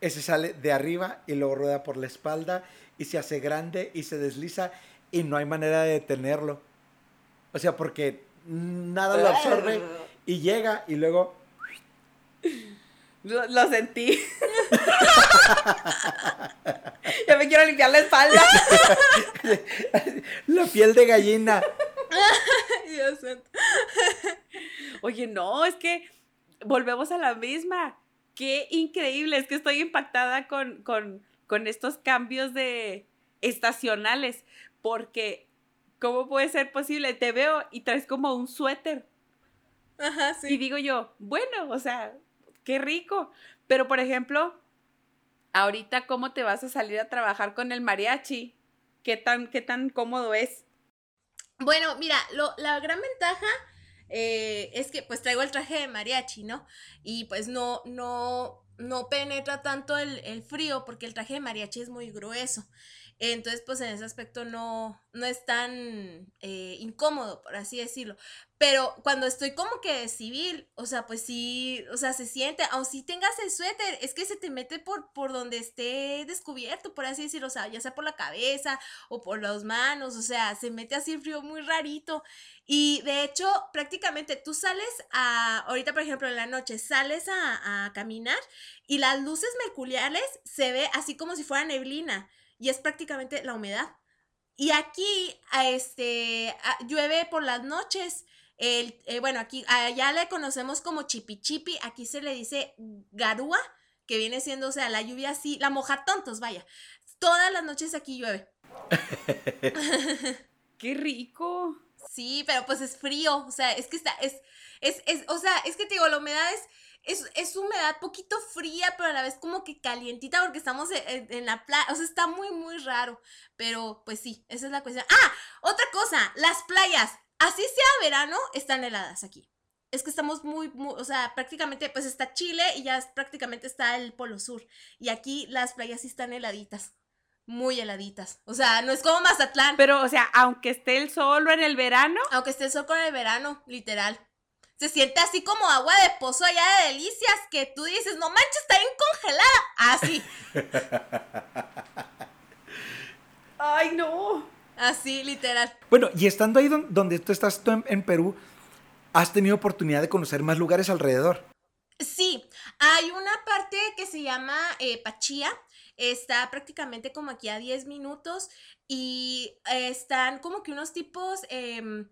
ese sale de arriba y luego rueda por la espalda y se hace grande y se desliza y no hay manera de detenerlo. O sea, porque nada lo absorbe y llega y luego... Lo, sentí. ya me quiero limpiar la espalda. la piel de gallina. Dios santo. Oye, no, es que volvemos a la misma. Qué increíble, es que estoy impactada con, con, con estos cambios de estacionales, porque ¿cómo puede ser posible? Te veo y traes como un suéter. Ajá, sí. Y digo yo, bueno, o sea, qué rico. Pero, por ejemplo, ahorita, ¿cómo te vas a salir a trabajar con el mariachi? ¿Qué tan, qué tan cómodo es? Bueno, mira, lo, la gran ventaja eh, es que pues traigo el traje de mariachi, ¿no? Y pues no, no, no penetra tanto el, el frío porque el traje de mariachi es muy grueso. Entonces, pues en ese aspecto no, no es tan eh, incómodo, por así decirlo. Pero cuando estoy como que de civil, o sea, pues sí, o sea, se siente, aun si tengas el suéter, es que se te mete por, por donde esté descubierto, por así decirlo, o sea, ya sea por la cabeza o por las manos, o sea, se mete así el frío muy rarito. Y de hecho, prácticamente tú sales a, ahorita por ejemplo en la noche, sales a, a caminar y las luces mercuriales se ve así como si fuera neblina y es prácticamente la humedad. Y aquí, este, llueve por las noches. El, eh, bueno, aquí, allá le conocemos como chipi chipi, aquí se le dice garúa, que viene siendo, o sea, la lluvia así, la moja tontos, vaya. Todas las noches aquí llueve. ¡Qué rico! Sí, pero pues es frío, o sea, es que está, es, es, es, o sea, es que te digo, la humedad es es, es humedad poquito fría, pero a la vez como que calientita porque estamos en, la playa. O sea, está muy, muy raro. Pero pues sí, esa es la cuestión. Ah, otra cosa, las playas, así sea verano, están heladas aquí. Es que estamos muy, muy, o sea, prácticamente, pues está Chile y ya prácticamente está el Polo Sur. Y aquí las playas sí están heladitas muy heladitas. O sea, no es como Mazatlán. Pero, o sea, aunque esté el sol en el verano. Aunque esté el sol con el verano, literal se siente así como agua de pozo allá de delicias que tú dices, no manches, está bien congelada. Así. Ay, no. Así, literal. Bueno, y estando ahí donde tú estás tú en, Perú, ¿has tenido oportunidad de conocer más lugares alrededor? Sí, hay una parte que se llama eh, Pachía, está prácticamente como aquí a 10 minutos y están como que unos tipos... Em,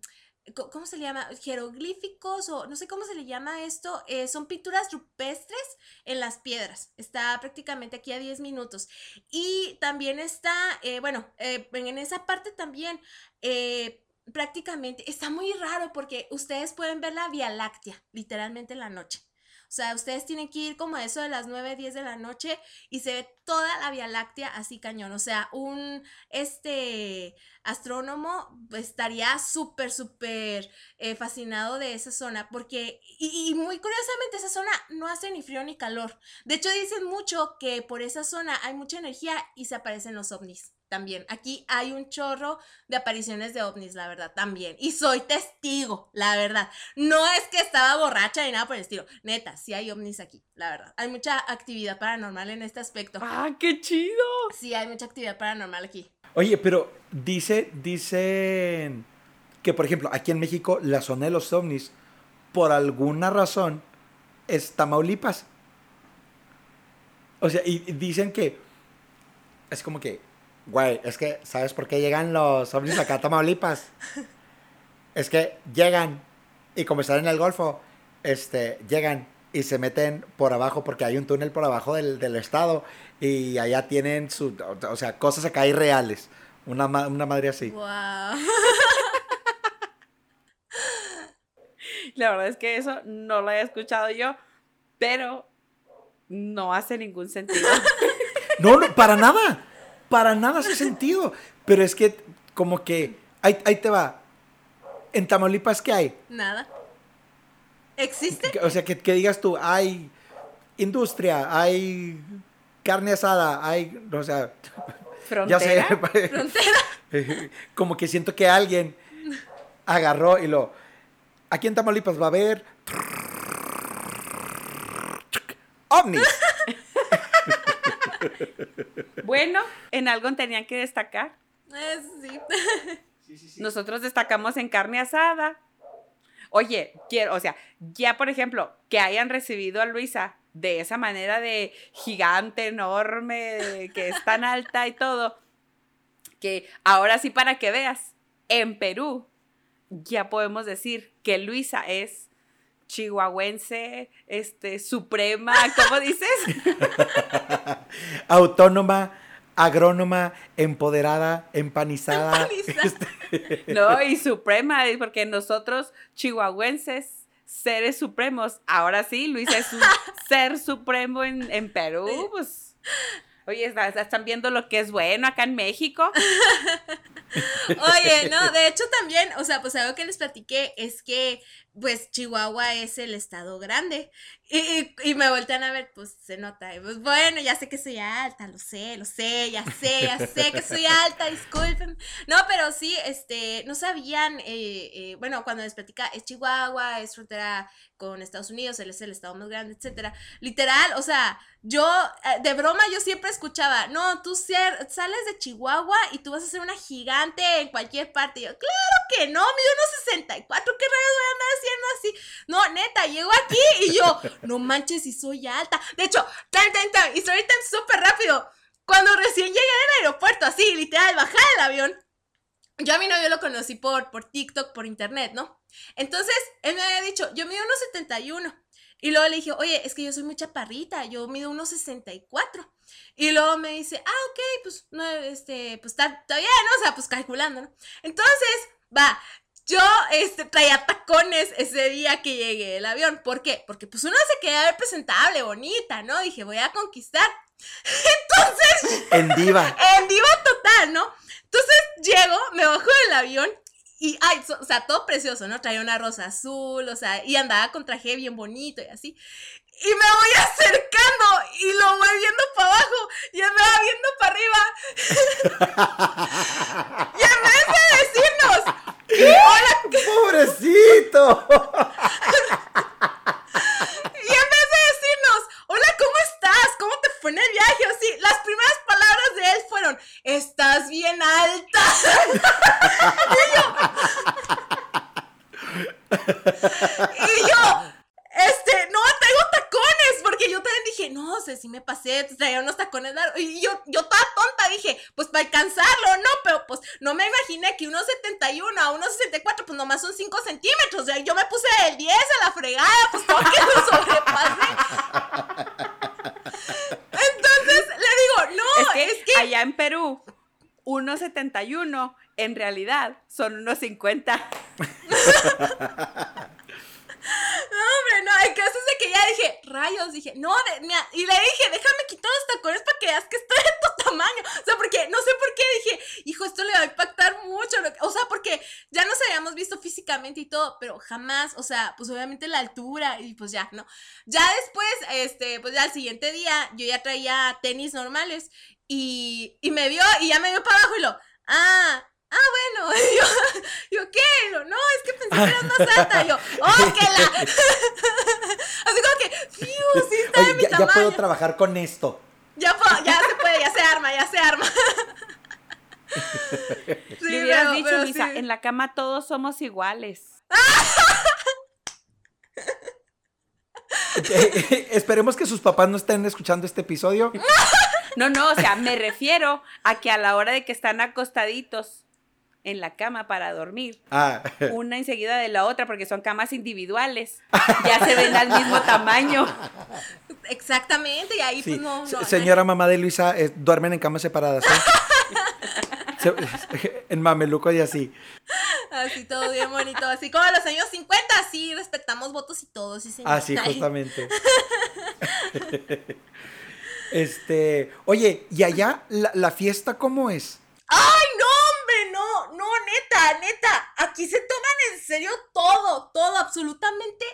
¿cómo se le llama? Jeroglíficos o no sé cómo se le llama esto. Eh, son pinturas rupestres en las piedras. Está prácticamente aquí a 10 minutos. Y también está, eh, bueno, eh, en esa parte también prácticamente está muy raro porque ustedes pueden ver la Vía Láctea, literalmente en la noche. O sea, ustedes tienen que ir como a eso de las 9, 10 de la noche y se ve toda la Vía Láctea así cañón. O sea, un este astrónomo estaría súper, súper eh, fascinado de esa zona porque, y, y, muy curiosamente, esa zona no hace ni frío ni calor. De hecho, dicen mucho que por esa zona hay mucha energía y se aparecen los ovnis también. Aquí hay un chorro de apariciones de ovnis, la verdad, también. Y soy testigo, la verdad. No es que estaba borracha ni nada por el estilo. Neta, sí hay ovnis aquí, la verdad. Hay mucha actividad paranormal en este aspecto. ¡Ah, qué chido! Sí, hay mucha actividad paranormal aquí. Oye, pero dice, dicen que, por ejemplo, aquí en México, la zona de los ovnis, por alguna razón, es Tamaulipas. O sea, y dicen que es como que Güey, es que, ¿sabes por qué llegan los ovnis acá a Tamaulipas? es que llegan y como están en el Golfo, este, llegan y se meten por abajo porque hay un túnel por abajo del, estado y allá tienen su, o sea, cosas acá irreales. Una, una madre así. Wow. La verdad es que eso no lo he escuchado yo, pero no hace ningún sentido. no, no, para nada para nada hace sentido. Pero es que, como que, ahí, te va. ¿En Tamaulipas qué hay? Nada. ¿Existe? O sea, que, digas tú, hay industria, hay carne asada, hay, o sea... ¿Frontera? Ya sé, ¿Frontera? Como que siento que alguien agarró y lo... Aquí en Tamaulipas va a haber... ovnis. Bueno, en algo tenían que destacar. sí. Nosotros destacamos en carne asada. Oye, quiero, o sea, ya por ejemplo, que hayan recibido a Luisa de esa manera de gigante, enorme, que es tan alta y todo, que ahora sí para que veas, en Perú ya podemos decir que Luisa es chihuahuense, este, suprema, ¿cómo dices? Autónoma, agrónoma, empoderada, empanizada. Este, no, y suprema, porque nosotros, chihuahuenses, seres supremos, ahora sí, Luisa es un ser supremo en, en Perú, pues. Oye, ¿están viendo lo que es bueno acá en México? Oye, no, de hecho también, o sea, pues algo que les platiqué es que pues Chihuahua es el estado grande. Y, y, me voltean a ver, pues se nota. pues bueno, ya sé que soy alta, lo sé, lo sé, ya sé, ya sé que soy alta, disculpen. No, pero sí, este, no sabían, eh, eh, bueno, cuando les platica, es Chihuahua, es frontera con Estados Unidos, él es el estado más grande, etcétera. Literal, o sea, yo, eh, de broma, yo siempre escuchaba, no, tú sales de Chihuahua y tú vas a ser una gigante en cualquier parte. Yo, claro que no, mido unos 64, ¿qué rayos voy a andar haciendo así? No, neta, llego aquí y yo, no manches, si soy alta. De hecho, tan, tan, tan, y story time súper rápido. Cuando recién llegué del aeropuerto, así, literal, bajé del avión, yo a mi novio lo conocí por, por TikTok, por internet, ¿no? Entonces, él me había dicho, yo mido unos 71. Y luego le dije, oye, es que yo soy muy chaparrita, yo mido unos 64. Y luego me dice, ah, ok, pues, no, este, pues está, está bien, ¿no? O sea, pues calculando, ¿no? Entonces, va, yo este, traía tacones ese día que llegué del avión. ¿Por qué? Porque pues uno se queda presentable, bonita, ¿no? Dije, voy a conquistar. Entonces... En diva. En diva total, ¿no? Entonces llego, me bajo del avión y, ay, o sea, todo precioso, ¿no? Traía una rosa azul, o sea, y andaba con traje bien bonito y así. Y me voy acercando y lo voy viendo para abajo y él me va viendo para arriba. y en vez de decirnos, ¡Hola! ¡Pobrecito! y en vez de decirnos, hola, ¿cómo estás? ¿Cómo te fue en el viaje? Así, las primeras palabras de él fueron, estás bien alta. y yo, este, no, traigo tacones, porque yo también dije, no, sé si me pasé, traía unos tacones largos, y yo, yo toda tonta dije, pues para alcanzarlo, no, pero pues no me imaginé que unos 71 a unos 64, pues nomás son 5 centímetros, o sea, yo me puse el 10 a la fregada, pues todo que lo sobrepasé. Entonces, le digo, no, es que, allá en Perú, 1,71 en realidad son unos 50. No, hombre, no, hay casos de que ya dije, rayos, dije, no, y le dije, déjame quitar los tacones para que veas que estoy de tu tamaño. O sea, porque, no sé por qué dije, hijo, esto le va a impactar mucho. O sea, porque ya nos habíamos visto físicamente y todo, pero jamás, o sea, pues obviamente la altura y pues ya, ¿no? Ya después, este, pues ya el siguiente día, yo ya traía tenis normales y, y me vio y ya me vio para abajo y lo, ah, ah, bueno, yo, yo, ¿qué? no, es que pensé que eras más alta, yo, oh, que la, así como que, fiu, sí está de mi ya, tamaño. Ya puedo trabajar con esto. Ya, puedo, ya se puede, ya se arma, ya se arma. sí, Le hubieras dicho, Lisa, en la cama todos somos iguales. esperemos que sus papás no estén escuchando este episodio. No, no, o sea, me refiero a que a la hora de que están acostaditos en la cama para dormir. Ah. Una enseguida de la otra, porque son camas individuales. Ya se ven al mismo tamaño. Exactamente, y ahí pues no, Señora mamá de Luisa, eh, duermen en camas separadas. ¿eh? en mameluco y así. Así todo bien bonito, así como en los años 50, así respetamos votos y todo, sí señor. Así, justamente. este, oye, ¿y allá la, la fiesta cómo es? ¡Ay, no! No, no, neta, neta, aquí se toman en serio todo, todo, absolutamente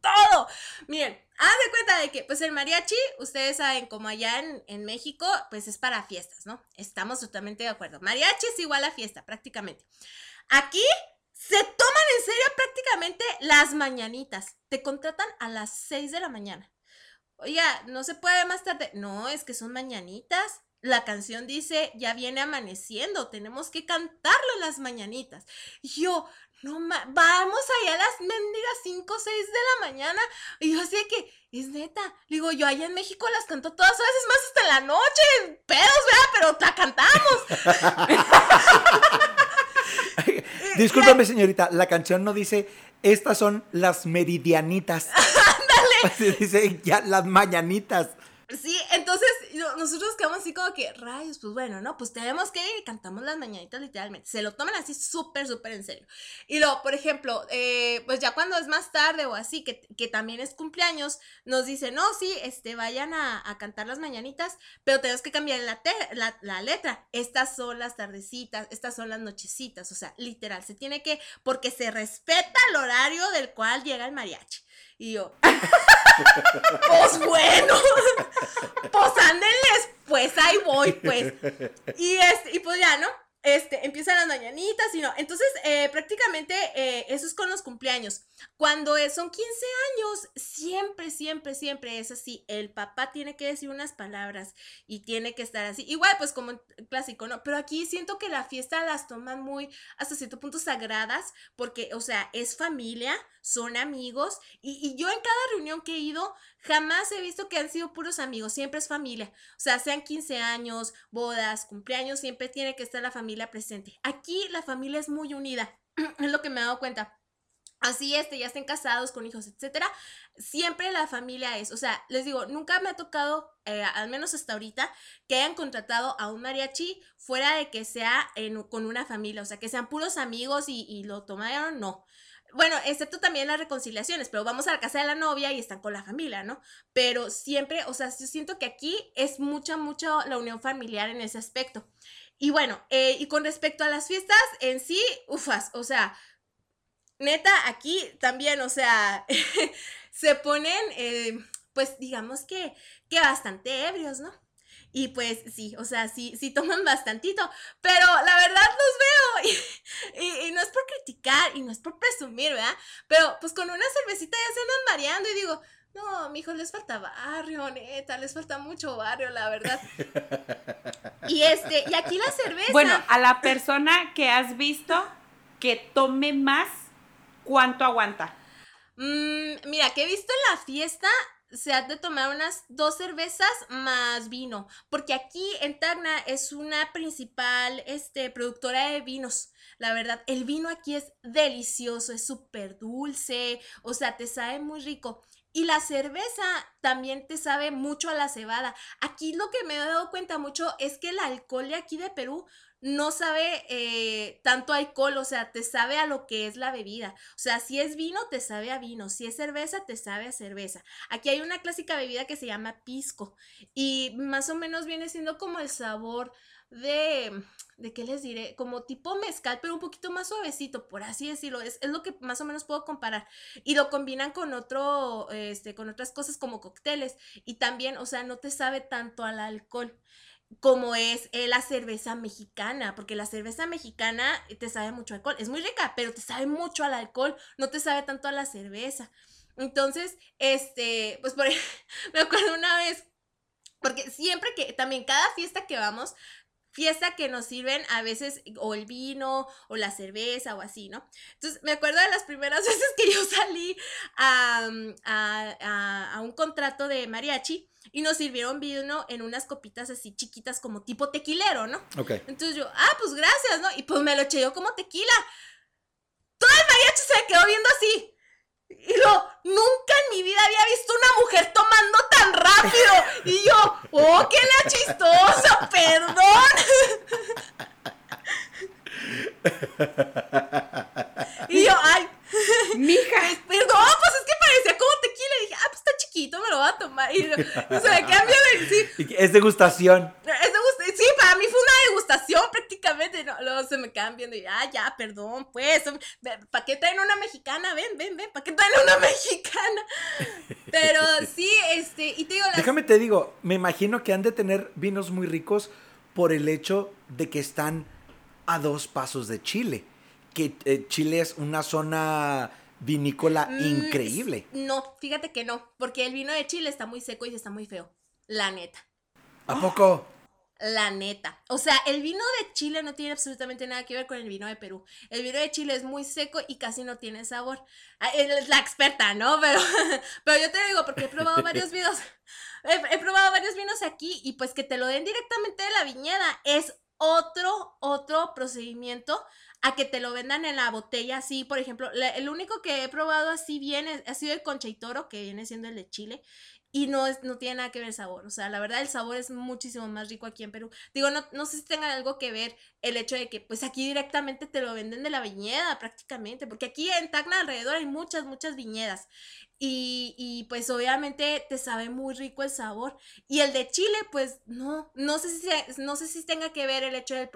todo. Miren, haz de cuenta de que, pues el mariachi, ustedes saben, como allá en, en, México, pues es para fiestas, ¿no? Estamos totalmente de acuerdo. Mariachi es igual a fiesta, prácticamente. Aquí se toman en serio prácticamente las mañanitas. Te contratan a las 6 de la mañana. Oiga, no se puede más tarde. No, es que son mañanitas la canción dice, ya viene amaneciendo, tenemos que cantarlo en las mañanitas. Y yo, no vamos allá a las mendigas 5 o 6 de la mañana. Y yo sé que, es neta. Digo, yo allá en México las canto todas veces más hasta en la noche. Pedos, ¿verdad? Pero la cantamos. Discúlpame, señorita, la canción no dice, estas son las meridianitas. Ándale. dice, ya, las mañanitas. Sí, nosotros quedamos así como que, rayos, pues bueno, ¿no? Pues tenemos que ir y cantamos las mañanitas literalmente. Se lo toman así súper, súper en serio. Y luego, por ejemplo, eh, pues ya cuando es más tarde o así, que, que también es cumpleaños, nos dicen, no, sí, este, vayan a, a cantar las mañanitas, pero tenemos que cambiar la, la, la letra. Estas son las tardecitas, estas son las nochecitas, o sea, literal, se tiene que, porque se respeta el horario del cual llega el mariachi. Y yo, pues bueno, pues ahí voy, pues. Y, este, y pues ya, ¿no? este, empiezan las mañanitas y no. Entonces, eh, prácticamente eh, eso es con los cumpleaños. Cuando son 15 años, siempre, siempre, siempre es así. El papá tiene que decir unas palabras y tiene que estar así. Igual, pues como clásico, ¿no? Pero aquí siento que la fiesta las toman muy, hasta cierto punto, sagradas, porque, o sea, es familia, son amigos. Y, y yo en cada reunión que he ido, jamás he visto que han sido puros amigos, siempre es familia. O sea, sean 15 años, bodas, cumpleaños, siempre tiene que estar la familia presente. Aquí la familia es muy unida, es lo que me he dado cuenta. Así este, ya estén casados con hijos, etcétera, siempre la familia es, o sea, les digo, nunca me ha tocado, eh, al menos hasta ahorita, que hayan contratado a un mariachi fuera de que sea con una familia, o sea, que sean puros amigos y, y lo tomaron, no. Bueno, excepto también las reconciliaciones, pero vamos a la casa de la novia y están con la familia, ¿no? Pero siempre, o sea, yo siento que aquí es mucha, mucha la unión familiar en ese aspecto. Y bueno, eh, y con respecto a las fiestas en sí, ufas, o sea, neta, aquí también, o sea, se ponen, eh, pues digamos que, que bastante ebrios, ¿no? Y pues sí, o sea, sí, sí toman bastantito, pero la verdad los veo y, y, no es por criticar y no es por presumir, ¿verdad? Pero pues con una cervecita ya se andan mareando y digo, no, mijo, les falta barrio, neta, les falta mucho barrio, la verdad. Y este, y aquí la cerveza. Bueno, a la persona que has visto que tome más, ¿cuánto aguanta? Mm, mira, que he visto en la fiesta, se ha de tomar unas dos cervezas más vino, porque aquí en Tacna es una principal este, productora de vinos. La verdad, el vino aquí es delicioso, es súper dulce, o sea, te sabe muy rico. Y la cerveza también te sabe mucho a la cebada. Aquí lo que me he dado cuenta mucho es que el alcohol de aquí de Perú no sabe eh, tanto alcohol, o sea, te sabe a lo que es la bebida. O sea, si es vino, te sabe a vino, si es cerveza, te sabe a cerveza. Aquí hay una clásica bebida que se llama pisco y más o menos viene siendo como el sabor de, ¿de qué les diré? Como tipo mezcal, pero un poquito más suavecito, por así decirlo. Es, es lo que más o menos puedo comparar. Y lo combinan con otro, este, con otras cosas como cócteles. Y también, o sea, no te sabe tanto al alcohol como es eh, la cerveza mexicana, porque la cerveza mexicana te sabe mucho alcohol, es muy rica, pero te sabe mucho al alcohol, no te sabe tanto a la cerveza. Entonces, este, pues por me acuerdo una vez, porque siempre que, también cada fiesta que vamos, fiesta que nos sirven a veces o el vino o la cerveza o así, ¿no? Entonces me acuerdo de las primeras veces que yo salí a, a, a un contrato de mariachi y nos sirvieron vino en unas copitas así chiquitas como tipo tequilero, ¿no? Ok. Entonces yo, ah, pues gracias, ¿no? Y pues me lo eché yo como tequila. Todo el mariachi se quedó viendo así. Y yo, nunca en mi vida había visto una mujer tomando tan rápido. Y yo, oh, qué la chistosa, perdón. y yo, ay, mija, perdón, pues es que parecía como tequila. Y dije, ah, pues está chiquito, me lo voy a tomar. Y, se me quedan bien Es degustación. Es Sí, para mí fue una degustación prácticamente. No, luego se me quedan viendo y, ah, ya, perdón, pues, ¿para qué traen una mexicana? Ven, ven, ven, ¿para qué traen una mexicana? Pero sí, este, y te digo... Déjame te digo, me imagino que han de tener vinos muy ricos por el hecho de que están a dos pasos de Chile. Que eh, Chile es una zona vinícola mm, increíble. No, fíjate que no, porque el vino de Chile está muy seco y está muy feo, la neta. ¿A poco? la neta. O sea, el vino de Chile no tiene absolutamente nada que ver con el vino de Perú. El vino de Chile es muy seco y casi no tiene sabor. Ah, es la experta, ¿no? Pero, pero yo te digo porque he probado varios vinos. He, he, probado varios vinos aquí y pues que te lo den directamente de la viñeda es otro, otro procedimiento a que te lo vendan en la botella así, por ejemplo, el único que he probado así bien ha sido el Concha y Toro, que viene siendo el de Chile, y no, es, no tiene nada que ver el sabor. O sea, la verdad el sabor es muchísimo más rico aquí en Perú. Digo, no, no sé si tenga algo que ver el hecho de que pues aquí directamente te lo venden de la viñeda prácticamente, porque aquí en Tacna alrededor hay muchas, muchas viñedas. Y, y, pues obviamente te sabe muy rico el sabor. Y el de Chile, pues no, no sé si, no sé si tenga que ver el hecho del,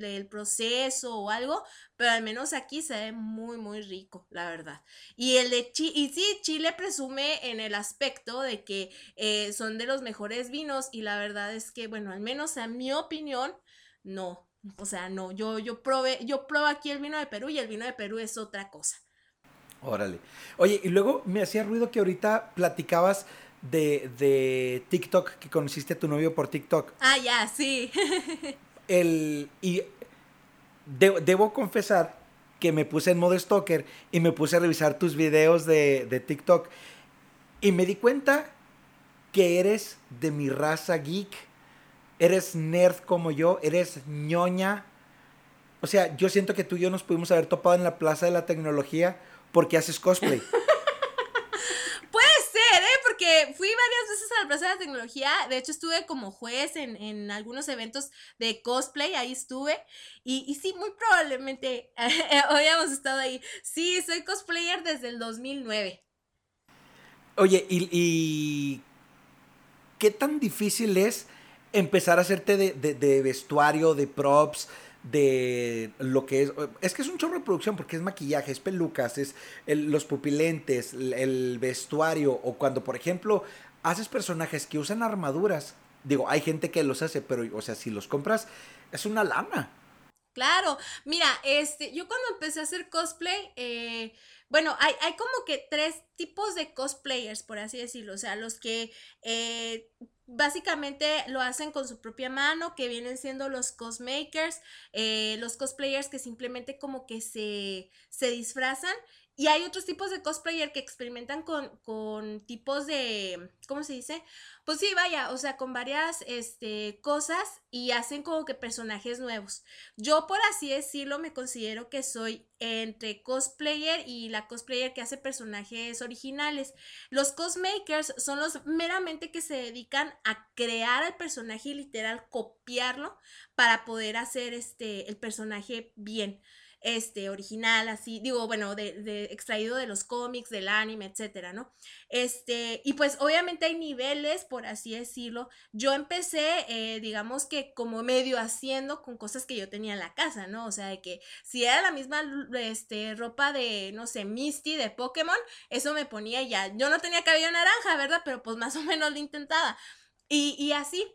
del proceso o algo, pero al menos aquí se ve muy, muy rico, la verdad. Y el de Chile, y sí, Chile presume en el aspecto de que eh, son de los mejores vinos y la verdad es que, bueno, al menos en mi opinión, no. O sea, no, yo, yo probé, yo probé aquí el vino de Perú y el vino de Perú es otra cosa. Órale. Oye, y luego me hacía ruido que ahorita platicabas de, de TikTok, que conociste a tu novio por TikTok. Ah, ya, sí. El, y debo confesar que me puse en modo stalker y me puse a revisar tus videos de, de TikTok y me di cuenta que eres de mi raza geek, eres nerd como yo, eres ñoña. O sea, yo siento que tú y yo nos pudimos haber topado en la Plaza de la Tecnología porque haces cosplay. Puede ser, ¿eh? Porque fui varias veces a la Plaza de la Tecnología. De hecho, estuve como juez en, algunos eventos de cosplay. Ahí estuve. Y, y sí, muy probablemente habíamos estado ahí. Sí, soy cosplayer desde el 2009. Oye, ¿y, y qué tan difícil es empezar a hacerte de, de vestuario, de props? de lo que es. Es que es un chorro de producción porque es maquillaje, es pelucas, es los pupilentes, el, vestuario. O cuando, por ejemplo, haces personajes que usan armaduras. Digo, hay gente que los hace, pero, o sea, si los compras, es una lana. Claro, mira, este, yo cuando empecé a hacer cosplay, eh, bueno, hay, hay, como que tres tipos de cosplayers, por así decirlo. O sea, los que eh, básicamente lo hacen con su propia mano, que vienen siendo los cosmakers, eh, los cosplayers que simplemente como que se, se disfrazan y hay otros tipos de cosplayer que experimentan con, con, tipos de, ¿cómo se dice? Pues sí, vaya, o sea, con varias este, cosas y hacen como que personajes nuevos. Yo, por así decirlo, me considero que soy entre cosplayer y la cosplayer que hace personajes originales. Los cosmakers son los meramente que se dedican a crear el personaje y literal copiarlo para poder hacer este, el personaje bien este, original, así, digo, bueno, de, extraído de los cómics, del anime, etcétera, ¿no? Este, y pues obviamente hay niveles, por así decirlo. Yo empecé, eh, digamos que como medio haciendo con cosas que yo tenía en la casa, ¿no? O sea, de que si era la misma, este, ropa de, no sé, Misty de Pokémon, eso me ponía ya. Yo no tenía cabello naranja, ¿verdad? Pero pues más o menos lo intentaba. Y, y así,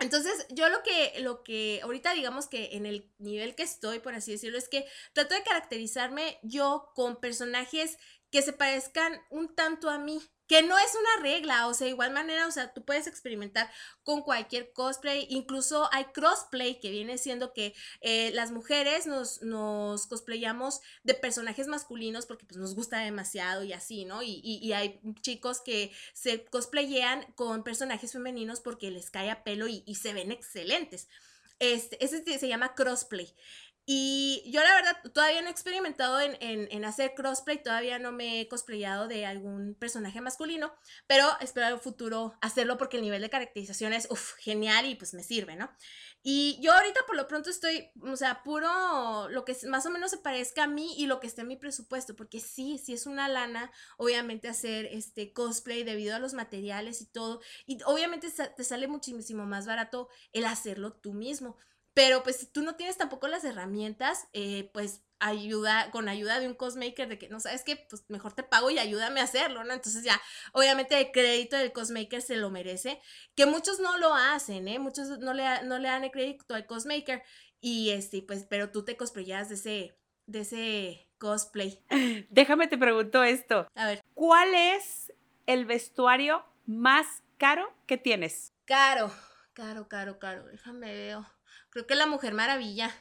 entonces, yo lo que, lo que ahorita digamos que en el nivel que estoy, por así decirlo, es que trato de caracterizarme yo con personajes que se parezcan un tanto a mí, que no es una regla, o sea, igual manera, o sea, tú puedes experimentar con cualquier cosplay, incluso hay crossplay que viene siendo que eh, las mujeres nos, nos cosplayamos de personajes masculinos porque pues nos gusta demasiado y así, ¿no? Y, y, hay chicos que se cosplayean con personajes femeninos porque les cae a pelo y, y se ven excelentes. Este, ese se llama crossplay. Y yo la verdad todavía no he experimentado en, en, hacer crossplay, todavía no me he cosplayado de algún personaje masculino, pero espero en el futuro hacerlo porque el nivel de caracterización es genial y pues me sirve, ¿no? Y yo ahorita por lo pronto estoy, o sea, puro lo que más o menos se parezca a mí y lo que esté en mi presupuesto, porque sí, sí es una lana, obviamente hacer este cosplay debido a los materiales y todo, y obviamente te sale muchísimo más barato el hacerlo tú mismo. Pero pues si tú no tienes tampoco las herramientas, eh, pues ayuda, con ayuda de un cosmaker, de que no sabes qué, pues mejor te pago y ayúdame a hacerlo, ¿no? Entonces ya, obviamente el crédito del cosmaker se lo merece, que muchos no lo hacen, ¿eh? Muchos no le, no le dan el crédito al cosmaker y este, pues, pero tú te cosplayas de ese, de ese cosplay. Déjame te pregunto esto. A ver. ¿Cuál es el vestuario más caro que tienes? Caro Caro, caro, caro. Déjame veo. Creo que la Mujer Maravilla.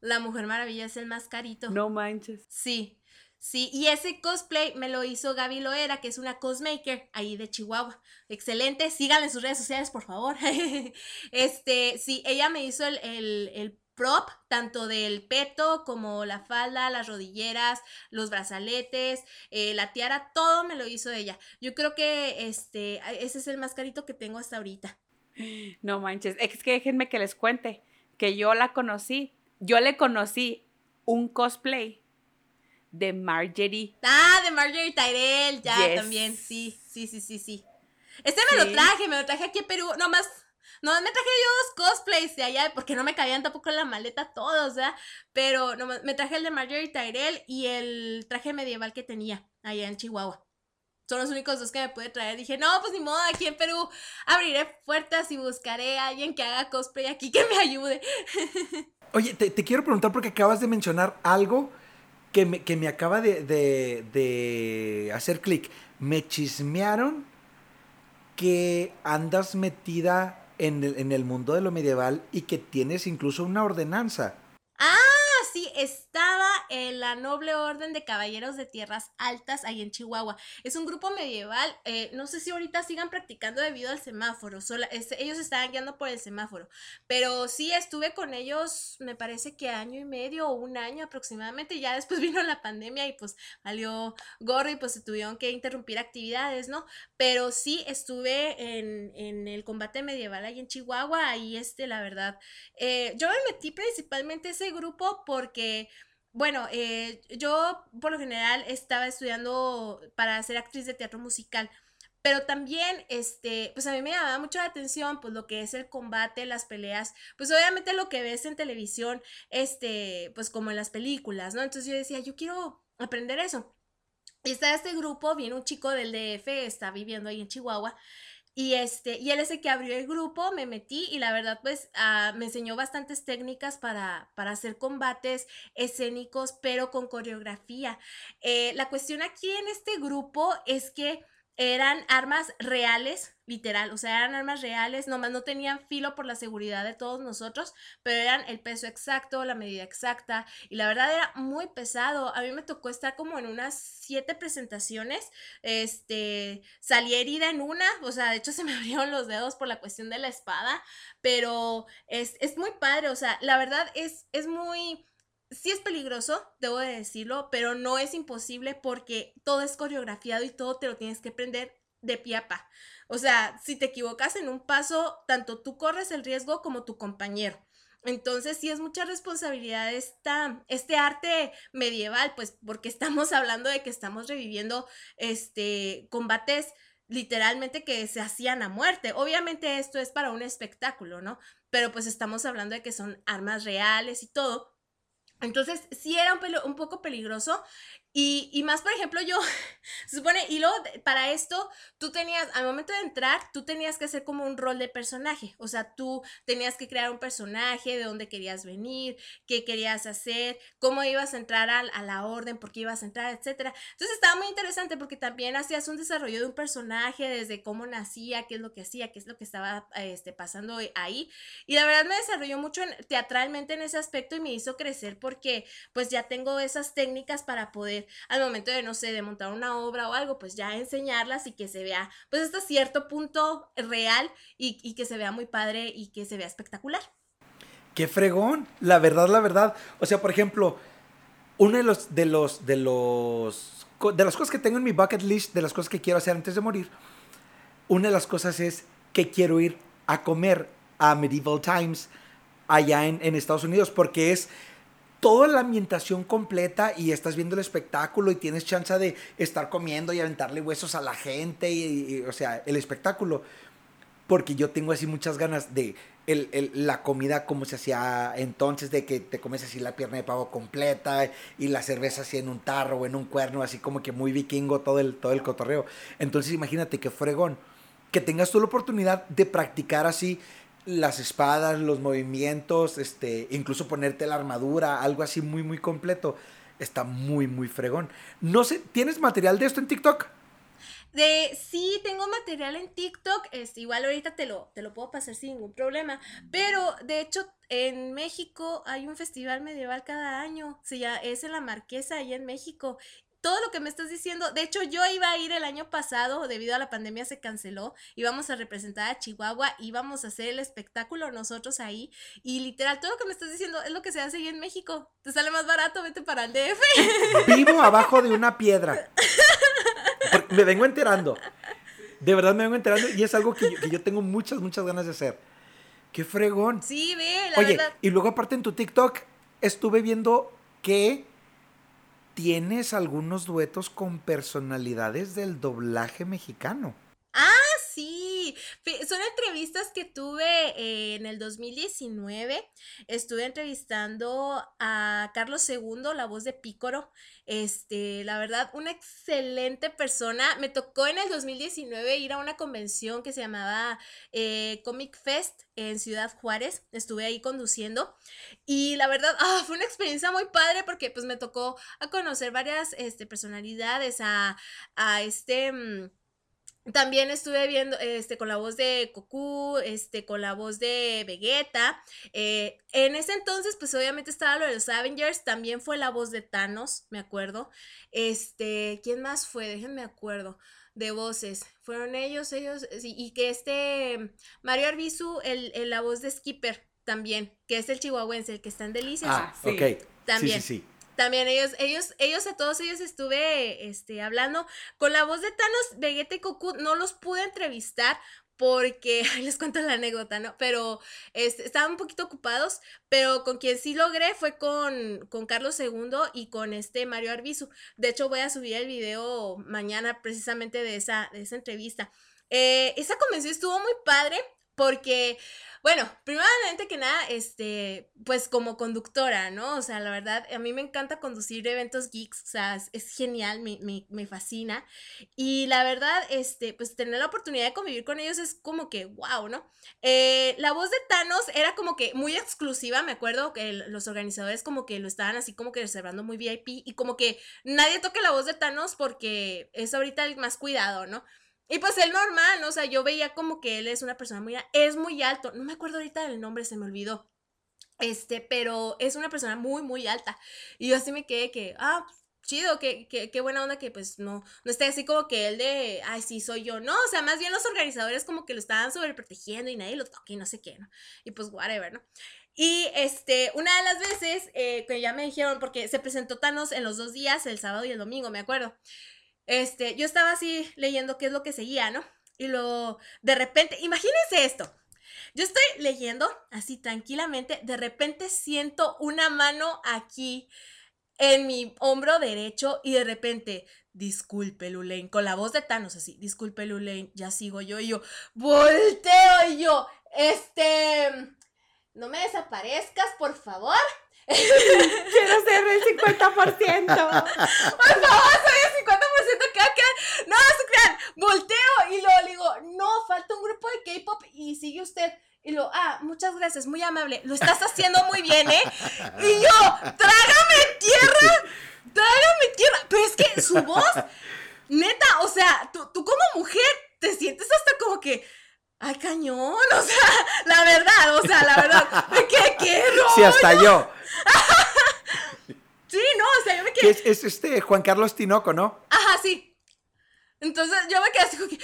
La Mujer Maravilla es el más carito. No manches. Sí. Sí, y ese cosplay me lo hizo Gaby Loera, que es una cosmaker ahí de Chihuahua. Excelente, síganle en sus redes sociales, por favor. este, sí, ella me hizo el, el, prop, tanto del peto como la falda, las rodilleras, los brazaletes, eh, la tiara, todo me lo hizo ella. Yo creo que este, ese es el más carito que tengo hasta ahorita. No manches, es que déjenme que les cuente que yo la conocí, yo le conocí un cosplay de Marjorie. Ah, de Marjorie Tyrell, ya también, sí, sí, sí, sí, sí. Este me lo traje, me lo traje aquí en Perú, nomás, no, me traje yo dos cosplays de allá, porque no me cabían tampoco en la maleta todos, ¿verdad? Pero no, me traje el de Marjorie Tyrell y el traje medieval que tenía allá en Chihuahua. Son los únicos dos que me pude traer. Dije, no, pues ni modo, aquí en Perú abriré puertas y buscaré a alguien que haga cosplay aquí que me ayude. Oye, te, te quiero preguntar porque acabas de mencionar algo que me, que me acaba de, de, hacer clic. Me chismearon que andas metida en el, en el mundo de lo medieval y que tienes incluso una ordenanza. Ah, sí, estaba en la Noble Orden de Caballeros de Tierras Altas, ahí en Chihuahua. Es un grupo medieval, eh, no sé si ahorita sigan practicando debido al semáforo, ellos estaban guiando por el semáforo, pero sí estuve con ellos, me parece que año y medio o un año aproximadamente, ya después vino la pandemia y pues salió gorro y pues se tuvieron que interrumpir actividades, ¿no? Pero sí estuve en, el combate medieval ahí en Chihuahua, ahí este, la verdad, eh, yo me metí principalmente a ese grupo porque bueno, eh, yo por lo general estaba estudiando para ser actriz de teatro musical, pero también, este, pues a mí me llamaba mucho la atención, pues lo que es el combate, las peleas, pues obviamente lo que ves en televisión, este, pues como en las películas, ¿no? Entonces yo decía, yo quiero aprender eso. Y está este grupo, viene un chico del DF, está viviendo ahí en Chihuahua, y, este, y él es el que abrió el grupo, me metí y la verdad pues ah, me enseñó bastantes técnicas para, para hacer combates escénicos, pero con coreografía. Eh, la cuestión aquí en este grupo es que eran armas reales, literal, o sea, eran armas reales, nomás no tenían filo por la seguridad de todos nosotros, pero eran el peso exacto, la medida exacta, y la verdad era muy pesado. A mí me tocó estar como en unas siete presentaciones, este, salí herida en una, o sea, de hecho se me abrieron los dedos por la cuestión de la espada, pero es, es muy padre, o sea, la verdad es, es muy sí es peligroso, debo de decirlo, pero no es imposible porque todo es coreografiado y todo te lo tienes que prender de pie a pa. O sea, si te equivocas en un paso, tanto tú corres el riesgo como tu compañero. Entonces sí es mucha responsabilidad esta, este arte medieval, pues porque estamos hablando de que estamos reviviendo este, combates literalmente que se hacían a muerte. Obviamente esto es para un espectáculo, ¿no? Pero pues estamos hablando de que son armas reales y todo. Entonces, sí era un, un poco peligroso y, y, más, por ejemplo, yo, se supone, y luego para esto, tú tenías, al momento de entrar, tú tenías que hacer como un rol de personaje, o sea, tú tenías que crear un personaje, de dónde querías venir, qué querías hacer, cómo ibas a entrar a, a la orden, por qué ibas a entrar, etc. Entonces estaba muy interesante porque también hacías un desarrollo de un personaje, desde cómo nacía, qué es lo que hacía, qué es lo que estaba este, pasando ahí, y la verdad me desarrolló mucho teatralmente en ese aspecto y me hizo crecer porque pues ya tengo esas técnicas para poder al momento de, no sé, de montar una obra o algo, pues ya enseñarlas y que se vea, pues hasta cierto punto real y, que se vea muy padre y que se vea espectacular. Qué fregón, la verdad, la verdad. O sea, por ejemplo, uno de los, de los, de los, de las cosas que tengo en mi bucket list, de las cosas que quiero hacer antes de morir, una de las cosas es que quiero ir a comer a Medieval Times allá en, en Estados Unidos, porque es toda la ambientación completa y estás viendo el espectáculo y tienes chance de estar comiendo y aventarle huesos a la gente, y, o sea, el espectáculo. Porque yo tengo así muchas ganas de la comida como se hacía entonces, de que te comes así la pierna de pavo completa y la cerveza así en un tarro o en un cuerno, así como que muy vikingo todo el, todo el cotorreo. Entonces imagínate qué fregón, que tengas tú la oportunidad de practicar así las espadas, los movimientos, este, incluso ponerte la armadura, algo así muy, muy completo. Está muy, muy fregón. No sé, ¿tienes material de esto en TikTok? De sí, tengo material en TikTok, este, igual ahorita te lo, te lo puedo pasar sin ningún problema, pero de hecho en México hay un festival medieval cada año, se llama, es en la Marquesa, allá en México, todo lo que me estás diciendo, de hecho yo iba a ir el año pasado, debido a la pandemia se canceló, íbamos a representar a Chihuahua, íbamos a hacer el espectáculo nosotros ahí y literal todo lo que me estás diciendo es lo que se hace ahí en México. Te sale más barato, vete para el DF. Vivo abajo de una piedra. me vengo enterando. De verdad me vengo enterando y es algo que yo, tengo muchas, muchas ganas de hacer. Qué fregón. Sí, ve, la Oye, y luego aparte en tu TikTok estuve viendo que tienes algunos duetos con personalidades del doblaje mexicano. Ah, Son entrevistas que tuve eh, en el 2019. Estuve entrevistando a Carlos II, la voz de Pícoro. Este, la verdad, una excelente persona. Me tocó en el 2019 ir a una convención que se llamaba eh, Comic Fest en Ciudad Juárez. Estuve ahí conduciendo. Y la verdad, ah, fue una experiencia muy padre porque pues me tocó a conocer varias este, personalidades, a, a este... También estuve viendo este, con la voz de Goku, este, con la voz de Vegeta. Eh, en ese entonces, pues obviamente estaba lo de los Avengers. También fue la voz de Thanos, me acuerdo. Este, ¿quién más fue? Déjenme acuerdo de voces. Fueron ellos, ellos, y que este Mario Arbizu, el, la voz de Skipper también, que es el chihuahuense, el que está en Delicias. Ah, ok. También. Sí, sí, sí. También ellos, ellos, ellos a todos ellos estuve este, hablando. Con la voz de Thanos, Vegeta y Goku no los pude entrevistar porque, les cuento la anécdota, ¿no? Pero este, estaban un poquito ocupados, pero con quien sí logré fue con, con Carlos II y con este Mario Arbizu. De hecho, voy a subir el video mañana precisamente de esa, de esa entrevista. Eh, esa convención estuvo muy padre porque bueno, primeramente que nada, este, pues como conductora, ¿no? O sea, la verdad, a mí me encanta conducir eventos geeks, o sea, es, genial, me, me, me, fascina. Y la verdad, este, pues tener la oportunidad de convivir con ellos es como que, wow, ¿no? Eh, la voz de Thanos era como que muy exclusiva, me acuerdo que los organizadores como que lo estaban así como que reservando muy VIP y como que nadie toque la voz de Thanos porque es ahorita el más cuidado, ¿no? Y pues el normal, ¿no? o sea, yo veía como que él es una persona muy, es muy alto, no me acuerdo ahorita del nombre, se me olvidó. Este, pero es una persona muy, muy alta. Y yo así me quedé que, ah, chido, qué, qué, qué, buena onda que pues no, no esté así como que él de, ay, sí, soy yo, no, o sea, más bien los organizadores como que lo estaban sobreprotegiendo y nadie lo toque y no sé qué, ¿no? Y pues whatever, ¿no? Y este, una de las veces eh, que ya me dijeron, porque se presentó Thanos en los dos días, el sábado y el domingo, me acuerdo este, yo estaba así leyendo qué es lo que seguía, ¿no? Y lo, de repente, imagínense esto. Yo estoy leyendo así tranquilamente, de repente siento una mano aquí en mi hombro derecho y de repente, disculpe Lulaine, con la voz de Thanos así, disculpe Lulaine, ya sigo yo y yo, volteo y yo, este, no me desaparezcas, por favor. Quiero ser el 50%. Por favor, soy el 50% que va No, se crean. Volteo y luego le digo, no, falta un grupo de K-pop y sigue usted. Y lo, ah, muchas gracias, muy amable. Lo estás haciendo muy bien, ¿eh? Y yo, trágame tierra, trágame tierra. Pero es que su voz, neta, o sea, tú, tú como mujer te sientes hasta como que ay, cañón, o sea, la verdad, o sea, la verdad, quedé, qué Sí, hasta yo. sí, no, o sea, yo me quedé. Es, es este Juan Carlos Tinoco, ¿no? Ajá, sí. Entonces yo me quedé así como que,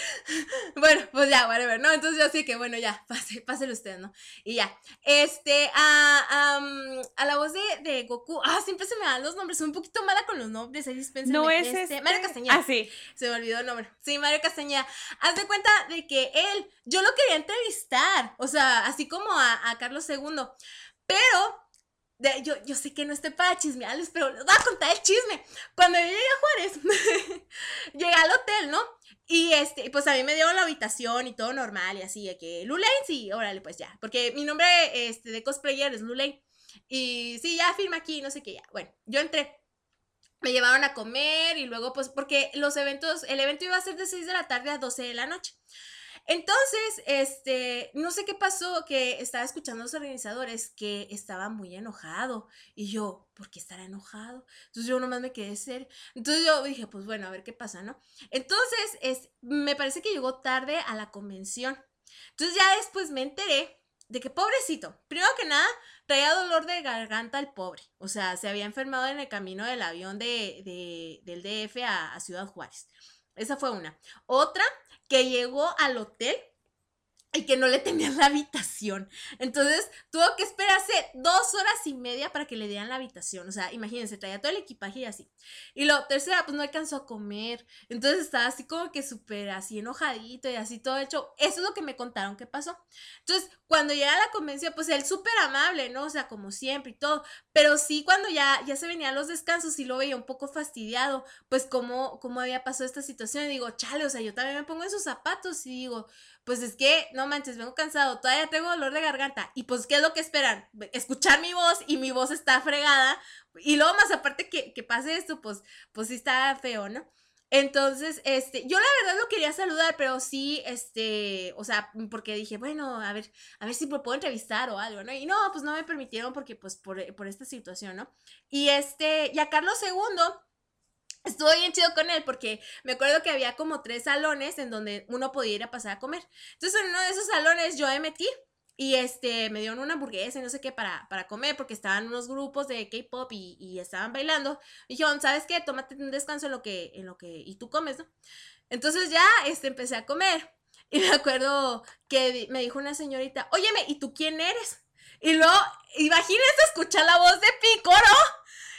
bueno, pues ya, whatever, ¿no? Entonces yo así que, bueno, ya, pase, páselo usted, ¿no? Y ya. Este, a, a la voz de, de, Goku, ah, siempre se me dan los nombres, soy un poquito mala con los nombres, ahí dispensa. No es este, este, Mario Castañeda. Ah, sí. Se me olvidó el nombre. Sí, Mario Castañeda. Haz de cuenta de que él, yo lo quería entrevistar, o sea, así como a, a Carlos II, pero yo, yo sé que no estoy para chismearles, pero les voy a contar el chisme. Cuando yo llegué a Juárez, llegué al hotel, ¿no? Y este, pues a mí me dieron la habitación y todo normal y así, de que Lulaine, sí, órale, pues ya. Porque mi nombre este, de cosplayer es Lulaine. Y sí, ya firma aquí, no sé qué, ya. Bueno, yo entré. Me llevaron a comer y luego, pues, porque los eventos, el evento iba a ser de 6 de la tarde a 12 de la noche. Entonces, este, no sé qué pasó, que estaba escuchando a los organizadores que estaba muy enojado. Y yo, ¿por qué estará enojado? Entonces yo nomás me quedé ser. Entonces yo dije, pues bueno, a ver qué pasa, ¿no? Entonces, es, me parece que llegó tarde a la convención. Entonces ya después me enteré de que pobrecito, primero que nada, traía dolor de garganta el pobre. O sea, se había enfermado en el camino del avión de, del DF a, a Ciudad Juárez. Esa fue una. Otra, que llegó al hotel y que no le tenían la habitación. Entonces tuvo que esperarse dos horas y media para que le dieran la habitación. O sea, imagínense, traía todo el equipaje y así. Y lo tercera, pues no alcanzó a comer. Entonces estaba así como que súper así enojadito y así todo hecho. Eso es lo que me contaron que pasó. Entonces, cuando llega a la convención, pues él súper amable, ¿no? O sea, como siempre y todo. Pero sí, cuando ya, ya se venían los descansos y lo veía un poco fastidiado, pues cómo, cómo había pasado esta situación. Y digo, chale, o sea, yo también me pongo en sus zapatos y digo, pues es que, no manches, vengo cansado, todavía tengo dolor de garganta. Y pues, ¿qué es lo que esperan? Escuchar mi voz y mi voz está fregada. Y luego más aparte que, que pase esto, pues, pues sí está feo, ¿no? Entonces, este, yo la verdad lo quería saludar, pero sí, este, o sea, porque dije, bueno, a ver, a ver si me puedo entrevistar o algo, ¿no? Y no, pues no me permitieron porque, pues, por, por esta situación, ¿no? Y este, y a Carlos II, Estuvo bien chido con él porque me acuerdo que había como tres salones en donde uno podía ir a pasar a comer. Entonces en uno de esos salones yo me metí y este me dieron una hamburguesa y no sé qué para, para comer porque estaban unos grupos de K-pop y, y, estaban bailando. Y dijeron, ¿sabes qué? Tómate un descanso en lo que, en lo que, y tú comes, ¿no? Entonces ya este, empecé a comer y me acuerdo que me dijo una señorita, óyeme, ¿y tú quién eres? Y luego, imagínense escuchar la voz de Picoro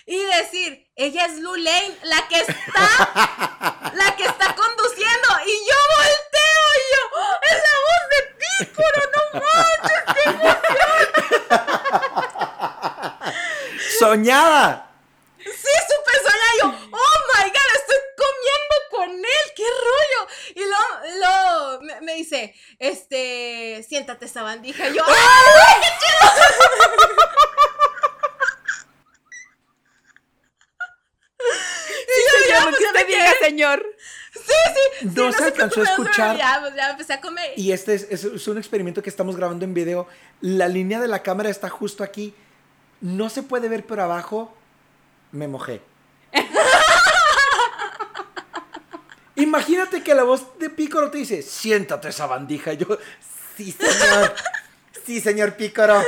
y decir, ella es Lane, la que está, la que está conduciendo. Y yo volteo y yo, ¡Oh, es la voz de Pícoro, no manches, qué emoción. Soñada. Sí, súper soñada. Yo, oh my god, estoy comiendo con él, qué rollo. Y luego, lo, me, me, dice, este, siéntate esa bandija. Y yo, ¡ay, qué chido! Señor. Sí, sí. No, se alcanzó a escuchar. Ya, pues ya empecé a comer. Y este es, es, es, un experimento que estamos grabando en video. La línea de la cámara está justo aquí. No se puede ver por abajo. Me mojé. Imagínate que la voz de Pícoro te dice, siéntate esa bandija. Y yo, sí, señor. sí, señor Pícoro.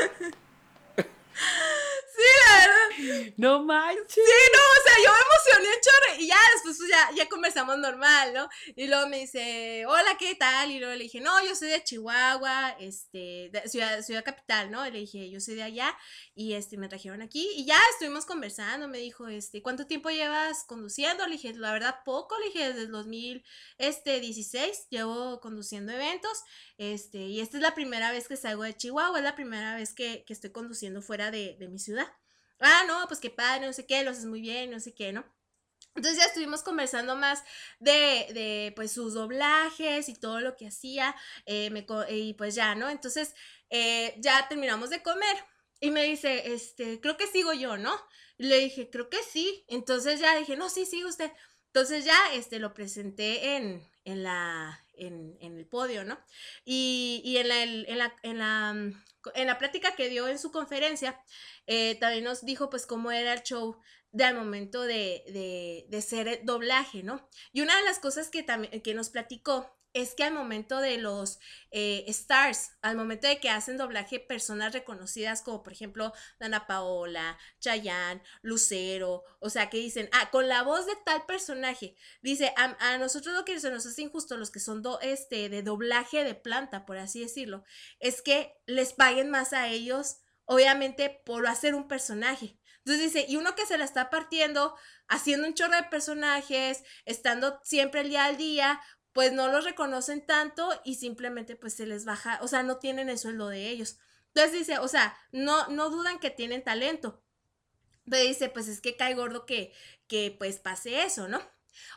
No manches. Sí, no, o sea, yo me emocioné un chorro y ya después pues, ya, ya conversamos normal, ¿no? Y luego me dice, hola, ¿qué tal? Y luego le dije, no, yo soy de Chihuahua, este, ciudad, ciudad capital, ¿no? Y le dije, yo soy de allá y este, me trajeron aquí y ya estuvimos conversando, me dijo, este, ¿cuánto tiempo llevas conduciendo? Le dije, la verdad, poco, le dije, desde el 2016 llevo conduciendo eventos, este, y esta es la primera vez que salgo de Chihuahua, es la primera vez que, que estoy conduciendo fuera de, de mi ciudad ah, no, pues qué padre, no sé qué, lo haces muy bien, no sé qué, ¿no? Entonces ya estuvimos conversando más de, de pues sus doblajes y todo lo que hacía, eh, y pues ya, ¿no? Entonces eh, ya terminamos de comer y me dice, este, creo que sigo yo, ¿no? Y le dije, creo que sí. Entonces ya dije, no, sí, sigue usted. Entonces ya este, lo presenté en, en, la, en, en el podio, ¿no? Y, y en, la, en, la, en, la, en la plática que dio en su conferencia, eh, también nos dijo pues cómo era el show del momento de, de, de ser doblaje, ¿no? Y una de las cosas que, que nos platicó es que al momento de los eh, stars, al momento de que hacen doblaje personas reconocidas como por ejemplo Dana Paola, Chayanne, Lucero, o sea que dicen, ah, con la voz de tal personaje, dice, a, a nosotros lo que se nos hace injusto, los que son do, este, de doblaje de planta, por así decirlo, es que les paguen más a ellos, obviamente por hacer un personaje. Entonces dice, y uno que se la está partiendo, haciendo un chorro de personajes, estando siempre el día al día, pues no los reconocen tanto y simplemente pues se les baja, o sea, no tienen el sueldo de ellos. Entonces dice, o sea, no, no dudan que tienen talento. Pero dice, pues es que cae gordo que, que pues pase eso, ¿no?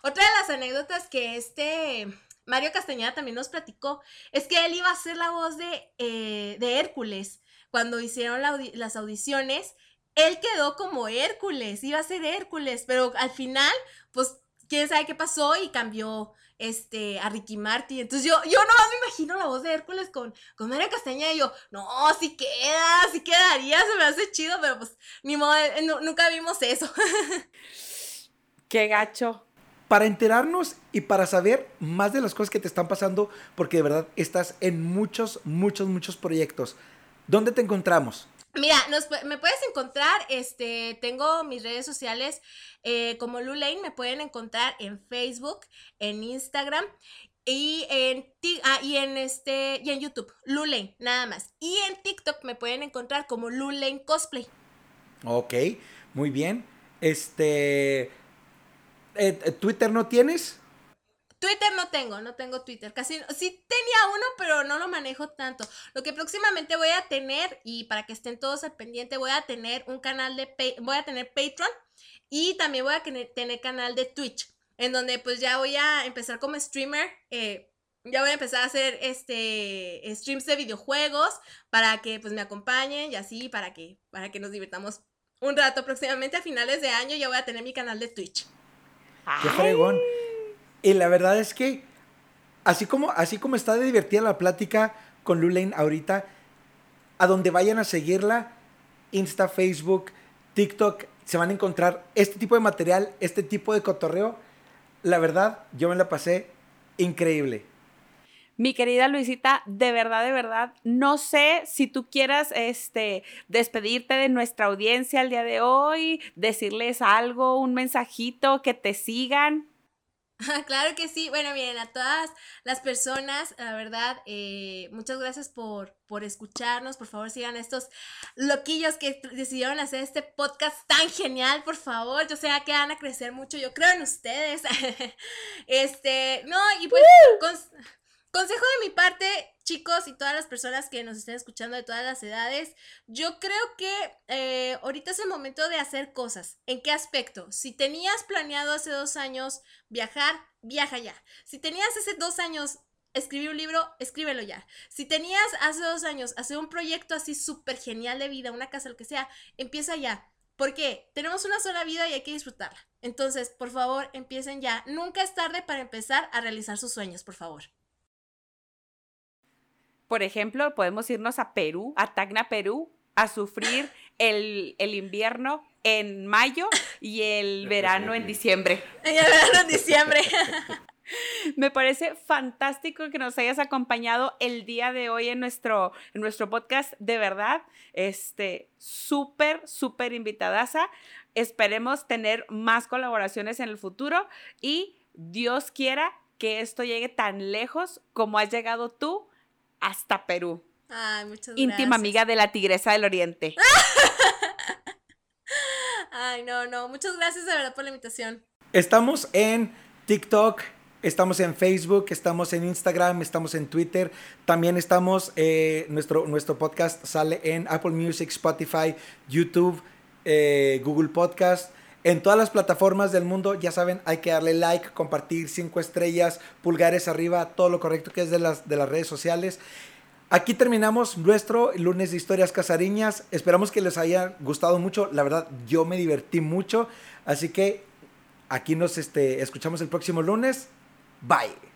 Otra de las anécdotas que este Mario Castañeda también nos platicó es que él iba a ser la voz de, eh, de Hércules cuando hicieron las audiciones. Él quedó como Hércules, iba a ser Hércules, pero al final, pues quién sabe qué pasó y cambió este, a Ricky Martin. Entonces yo, yo nomás me imagino la voz de Hércules con, con María Castaña y yo, no, sí queda, sí quedaría, se me hace chido, pero pues ni modo, eh, nunca vimos eso. Qué gacho. Para enterarnos y para saber más de las cosas que te están pasando, porque de verdad estás en muchos, muchos, muchos proyectos. ¿Dónde te encontramos? Mira, me puedes encontrar, este, tengo mis redes sociales eh, como Lulaine, me pueden encontrar en Facebook, en Instagram y en, ah, y en, este, y en YouTube, Lulaine, nada más. Y en TikTok me pueden encontrar como Lulaine Cosplay. Ok, muy bien. Este, eh, ¿Twitter no tienes? Twitter no tengo, no tengo Twitter. Casi, sí tenía uno, pero no lo manejo tanto. Lo que próximamente voy a tener, y para que estén todos al pendiente, voy a tener un canal de, voy a tener Patreon y también voy a tener canal de Twitch, en donde pues ya voy a empezar como streamer. Eh, ya voy a empezar a hacer este streams de videojuegos para que pues me acompañen y así para que para que nos divirtamos un rato próximamente a finales de año ya voy a tener mi canal de Twitch. Qué fregón. Y la verdad es que, así como, así como está de divertida la plática con Lulaine ahorita, a donde vayan a seguirla, Insta, Facebook, TikTok, se van a encontrar este tipo de material, este tipo de cotorreo. La verdad, yo me la pasé increíble. Mi querida Luisita, de verdad, de verdad, no sé si tú quieras este, despedirte de nuestra audiencia el día de hoy, decirles algo, un mensajito, que te sigan. Claro que sí. Bueno, miren, a todas las personas, la verdad, eh, muchas gracias por, por escucharnos. Por favor, sigan estos loquillos que decidieron hacer este podcast tan genial, por favor. Yo sé que van a crecer mucho. Yo creo en ustedes. este, no, y pues, consejo de mi parte, chicos y todas las personas que nos estén escuchando de todas las edades, yo creo que eh, ahorita es el momento de hacer cosas. ¿En qué aspecto? Si tenías planeado hace dos años viajar, viaja ya. Si tenías hace dos años escribir un libro, escríbelo ya. Si tenías hace dos años hacer un proyecto así súper genial de vida, una casa, lo que sea, empieza ya. Porque tenemos una sola vida y hay que disfrutarla. Entonces, por favor, empiecen ya. Nunca es tarde para empezar a realizar sus sueños, por favor. Por ejemplo, podemos irnos a Perú, a Tacna, Perú, a sufrir el, invierno en mayo y el verano en diciembre. Y el verano en diciembre. Me parece fantástico que nos hayas acompañado el día de hoy en nuestro, en nuestro podcast. De verdad, este, súper, súper invitadaza. Esperemos tener más colaboraciones en el futuro y Dios quiera que esto llegue tan lejos como has llegado tú hasta Perú. Ay, muchas Íntima amiga de la Tigresa del Oriente. Ay, no, no. Muchas gracias de verdad por la invitación. Estamos en TikTok, estamos en Facebook, estamos en Instagram, estamos en Twitter. También estamos, eh, nuestro, nuestro podcast sale en Apple Music, Spotify, YouTube, eh, Google Podcast. En todas las plataformas del mundo, ya saben, hay que darle like, compartir, cinco estrellas, pulgares arriba, todo lo correcto que es de las, de las redes sociales. Aquí terminamos nuestro lunes de historias casariñas. Esperamos que les haya gustado mucho. La verdad, yo me divertí mucho. Así que aquí nos este, escuchamos el próximo lunes. Bye.